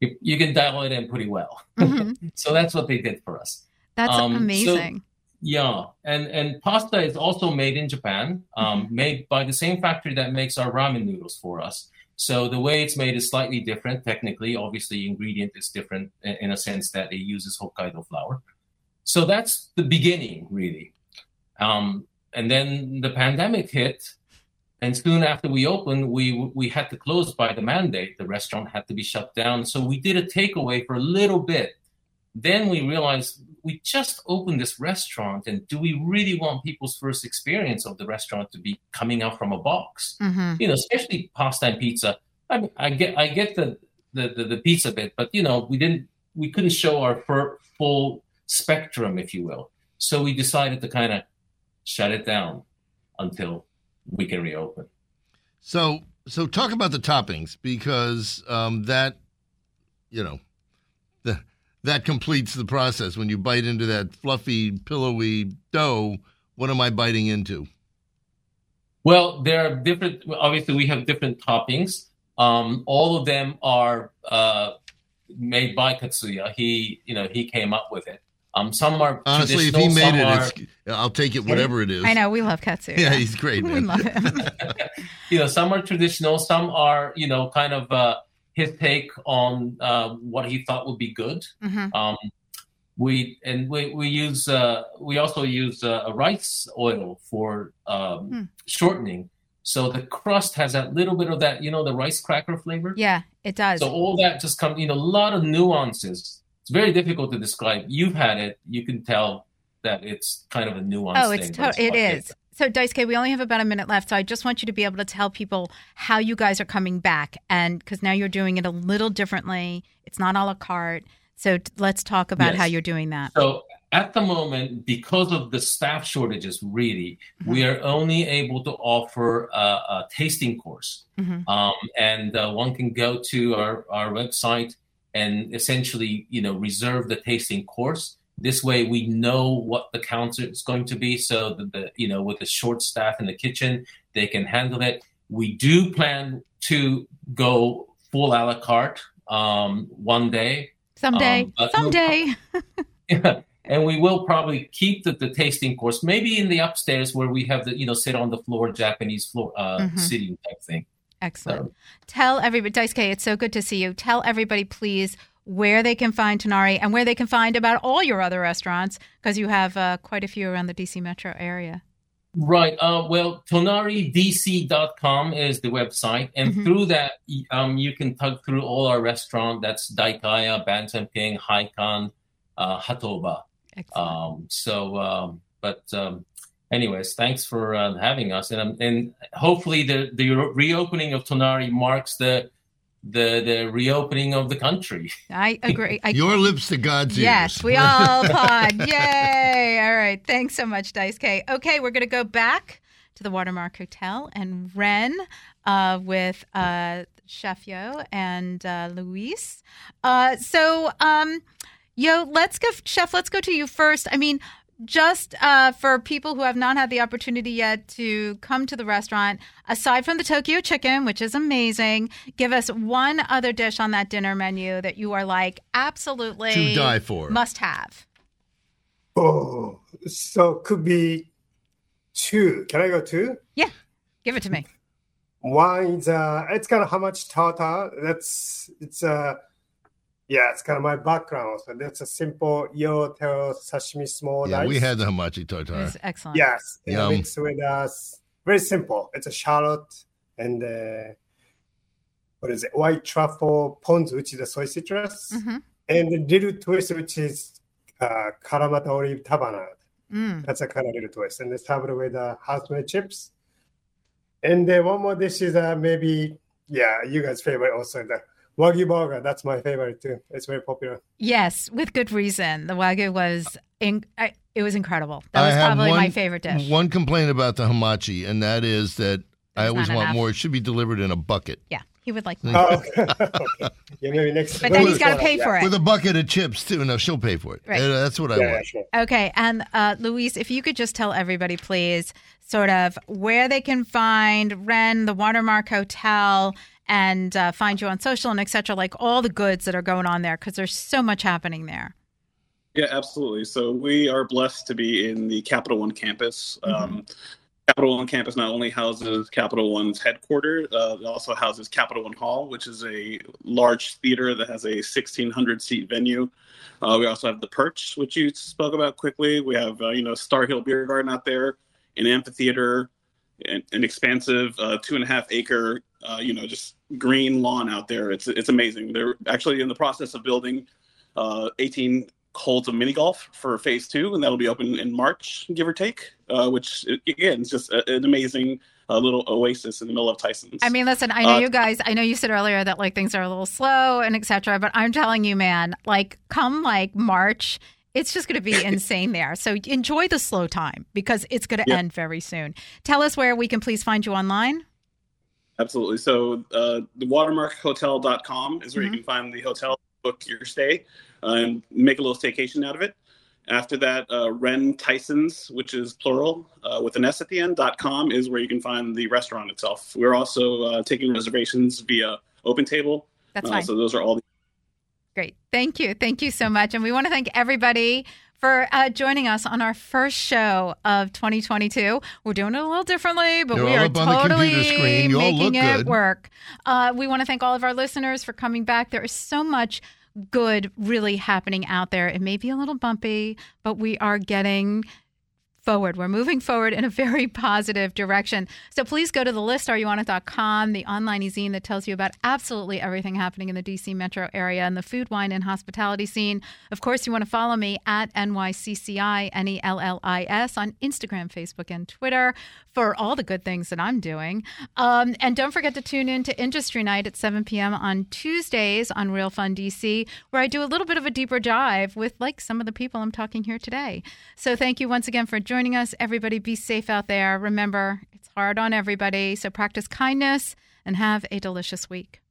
Speaker 8: you, you can dial it in pretty well.
Speaker 2: Mhm.
Speaker 8: So that's what they did for us.
Speaker 2: That's
Speaker 8: Um, so-
Speaker 2: amazing.
Speaker 8: Yeah, and and pasta is also made in Japan, um, made by the same factory that makes our ramen noodles for us. So the way it's made is slightly different. Technically, obviously, ingredient is different in, in a sense that it uses Hokkaido flour. So that's the beginning, really. Um, and then the pandemic hit, and soon after we opened, we we had to close by the mandate. The restaurant had to be shut down. So we did a takeaway for a little bit. Then we realized we just opened this restaurant, and do we really want people's first experience of the restaurant to be coming out from a box?
Speaker 2: hmm
Speaker 8: You know, especially pasta and pizza. I mean, I get I get the the, the, the pizza bit, but you know, we didn't we couldn't show our fir- full spectrum, if you will. So we decided to kind of shut it down until we can reopen.
Speaker 1: So, so talk about the toppings because um, that, you know, the, that completes the process. When you bite into that fluffy, pillowy dough, what am I biting into?
Speaker 8: Well, there are different. Obviously, we have different toppings. Um, all of them are uh, made by Katsuya. He, you know, he came up with it. Um, some are
Speaker 1: Honestly, if he made it,
Speaker 8: are-
Speaker 1: it's, I'll take it, whatever it is.
Speaker 2: I know we love Katsuya.
Speaker 1: Yeah, he's great,
Speaker 2: we
Speaker 1: man.
Speaker 2: love him.
Speaker 8: you know, some are traditional, some are, you know, kind of uh, his take on uh, what he thought would be good.
Speaker 2: Mhm.
Speaker 8: Um, we and we we use uh, we also use uh, a rice oil for um,
Speaker 2: Hmm.
Speaker 8: shortening, so the crust has that little bit of that, you know, the rice cracker flavor.
Speaker 2: Yeah, it does.
Speaker 8: So all that just comes, you know, a lot of nuances. It's very difficult to describe. You've had it, you can tell that it's kind of a nuanced
Speaker 2: Oh, it's to- it
Speaker 8: different.
Speaker 2: So, Daisuke, we only have about a minute left, so I just want you to be able to tell people how you guys are coming back, and because now you're doing it a little differently. It's not a la carte. So, t- let's talk about
Speaker 8: Yes.
Speaker 2: how you're doing that.
Speaker 8: So at the moment, because of the staff shortages, really,
Speaker 2: Mm-hmm.
Speaker 8: we are only able to offer a, a tasting course.
Speaker 2: Mhm.
Speaker 8: Um, and uh, one can go to our, our website and essentially, you know, reserve the tasting course. This way, we know what the counter is going to be, so that the you know, with the short staff in the kitchen, they can handle it. We do plan to go full a la carte um, one day.
Speaker 2: Someday,
Speaker 8: um,
Speaker 2: someday.
Speaker 8: Yeah, and we will probably keep the, the tasting course, maybe in the upstairs where we have the you know sit on the floor Japanese floor uh,
Speaker 2: Mhm.
Speaker 8: sitting type thing.
Speaker 2: Excellent.
Speaker 8: So,
Speaker 2: Tell everybody, Daisuke, it's so good to see you. Tell everybody, please, where they can find Tonari and where they can find about all your other restaurants, because you have uh, quite a few around the DC metro area.
Speaker 8: right. Uh, well, tonaridc.com is the website, and
Speaker 2: Mhm.
Speaker 8: through that, um, you can tug through all our restaurant. That's Daikaya, Bantam King, Haikan, uh, Hatoba.
Speaker 2: Excellent.
Speaker 8: Um, so, um, but um, anyways, thanks for uh, having us, and um, and hopefully the the reopening of Tonari marks the the the reopening of the country.
Speaker 2: I agree. I,
Speaker 1: Your lips to God's
Speaker 2: yes,
Speaker 1: ears.
Speaker 2: Yes, we all pod. Yay! All right. Thanks so much, Daisuke. Okay, we're going to go back to the Watermark Hotel and Ren uh, with uh, Chef Yo and uh, Luis. Uh, so, um, Yo, let's go, Chef. Let's go to you first. I mean, just uh, for people who have not had the opportunity yet to come to the restaurant, aside from the Tokyo chicken, which is amazing, give us one other dish on that dinner menu that you are like absolutely
Speaker 1: To die for.
Speaker 2: must have.
Speaker 5: Oh, so could be two. Can I go two?
Speaker 2: Yeah, give it to me.
Speaker 5: One is uh, it's kind of hamachi tartar. That's it's uh, yeah, it's kind of my background. So that's a simple yellowtail sashimi small
Speaker 1: Yeah,
Speaker 5: dice.
Speaker 1: we had the hamachi
Speaker 2: It
Speaker 1: tartar.
Speaker 2: was excellent.
Speaker 5: Yes, and
Speaker 1: Yum.
Speaker 5: mixed with us. Very simple. It's a shallot and uh, what is it? White truffle ponzu, which is a soy citrus,
Speaker 2: Mhm.
Speaker 5: and the little twist, which is uh, kalamata olive tapenade.
Speaker 2: Mm.
Speaker 5: That's a kind of little twist, and it's covered with uh, house-made chips. And then one more dish is uh, maybe yeah, you guys' favorite also the wagyu burger. That's my favorite too. It's very popular.
Speaker 2: Yes, with good reason. The wagyu was in, I, it was incredible. That
Speaker 1: I
Speaker 2: was
Speaker 1: have
Speaker 2: probably
Speaker 1: one,
Speaker 2: my favorite dish.
Speaker 1: One complaint about the hamachi, and that is that I always want
Speaker 2: enough.
Speaker 1: more. It should be delivered in a bucket
Speaker 2: Yeah, he would like more.
Speaker 5: Oh, okay. yeah, maybe next.
Speaker 2: But then he's got to pay for it.
Speaker 1: with a bucket of chips too. No, she'll pay for it.
Speaker 2: Right.
Speaker 1: That's what I
Speaker 5: Yeah, yeah,
Speaker 1: want.
Speaker 5: sure.
Speaker 2: Okay, and uh, Luis, if you could just tell everybody, please, sort of where they can find Ren, the Watermark Hotel, and uh, find you on social and etc. Like all the goods that are going on there, because there's so much happening there.
Speaker 4: Yeah, absolutely. So we are blessed to be in the Capital One campus. Um, Capital One campus not only houses Capital One's headquarters, uh, it also houses Capital One Hall, which is a large theater that has a 1,600 seat venue. Uh, we also have the Perch, which you spoke about quickly. We have, uh, you know, Starr Hill Beer Garden out there, an amphitheater, an, an expansive uh, two and a half acre, uh, you know, just green lawn out there. It's it's amazing. They're actually in the process of building uh, 18 holes of mini golf for phase two, and that'll be open in March, give or take. Uh, which again is just a, an amazing uh, little oasis in the middle of Tysons.
Speaker 2: I mean, listen, I know
Speaker 4: Uh,
Speaker 2: you guys. I know you said earlier that like things are a little slow and etc. But I'm telling you, man, like come like March. It's just going to be insane there. So enjoy the slow time because it's going to
Speaker 4: Yeah.
Speaker 2: end very soon. Tell us where we can please find you online.
Speaker 4: Absolutely. So uh, the watermarkhotel.com is where you can find the hotel, book your stay, uh, and make a little staycation out of it. After that, uh, Ren Tysons, which is plural uh, with an S at the end, dot .com is where you can find the restaurant itself. We're also uh, taking reservations via Open Table.
Speaker 2: That's
Speaker 4: Uh,
Speaker 2: fine.
Speaker 4: so those are all the
Speaker 2: Great. Thank you. Thank you so much. And we want to thank everybody for uh, joining us on our first show of 2022. We're doing it a little differently, but
Speaker 1: You're
Speaker 2: we are
Speaker 1: up on the
Speaker 2: totally
Speaker 1: computer screen. You all
Speaker 2: making it
Speaker 1: good.
Speaker 2: work. Uh, we want to thank all of our listeners for coming back. There is so much good really happening out there. It may be a little bumpy, but we are getting forward. We're moving forward in a very positive direction. So please go to the list, areyouonit.com, the online zine that tells you about absolutely everything happening in the DC metro area and the food, wine, and hospitality scene. Of course, you want to follow me at NYCCI, N E L L I S, on Instagram, Facebook, and Twitter for all the good things that I'm doing. Um, and don't forget to tune in to Industry Night at 7 p.m. on Tuesdays on Real Fun DC, where I do a little bit of a deeper dive with like some of the people I'm talking here today. So thank you once again for joining us. Everybody be safe out there. Remember, it's hard on everybody. So practice kindness and have a delicious week.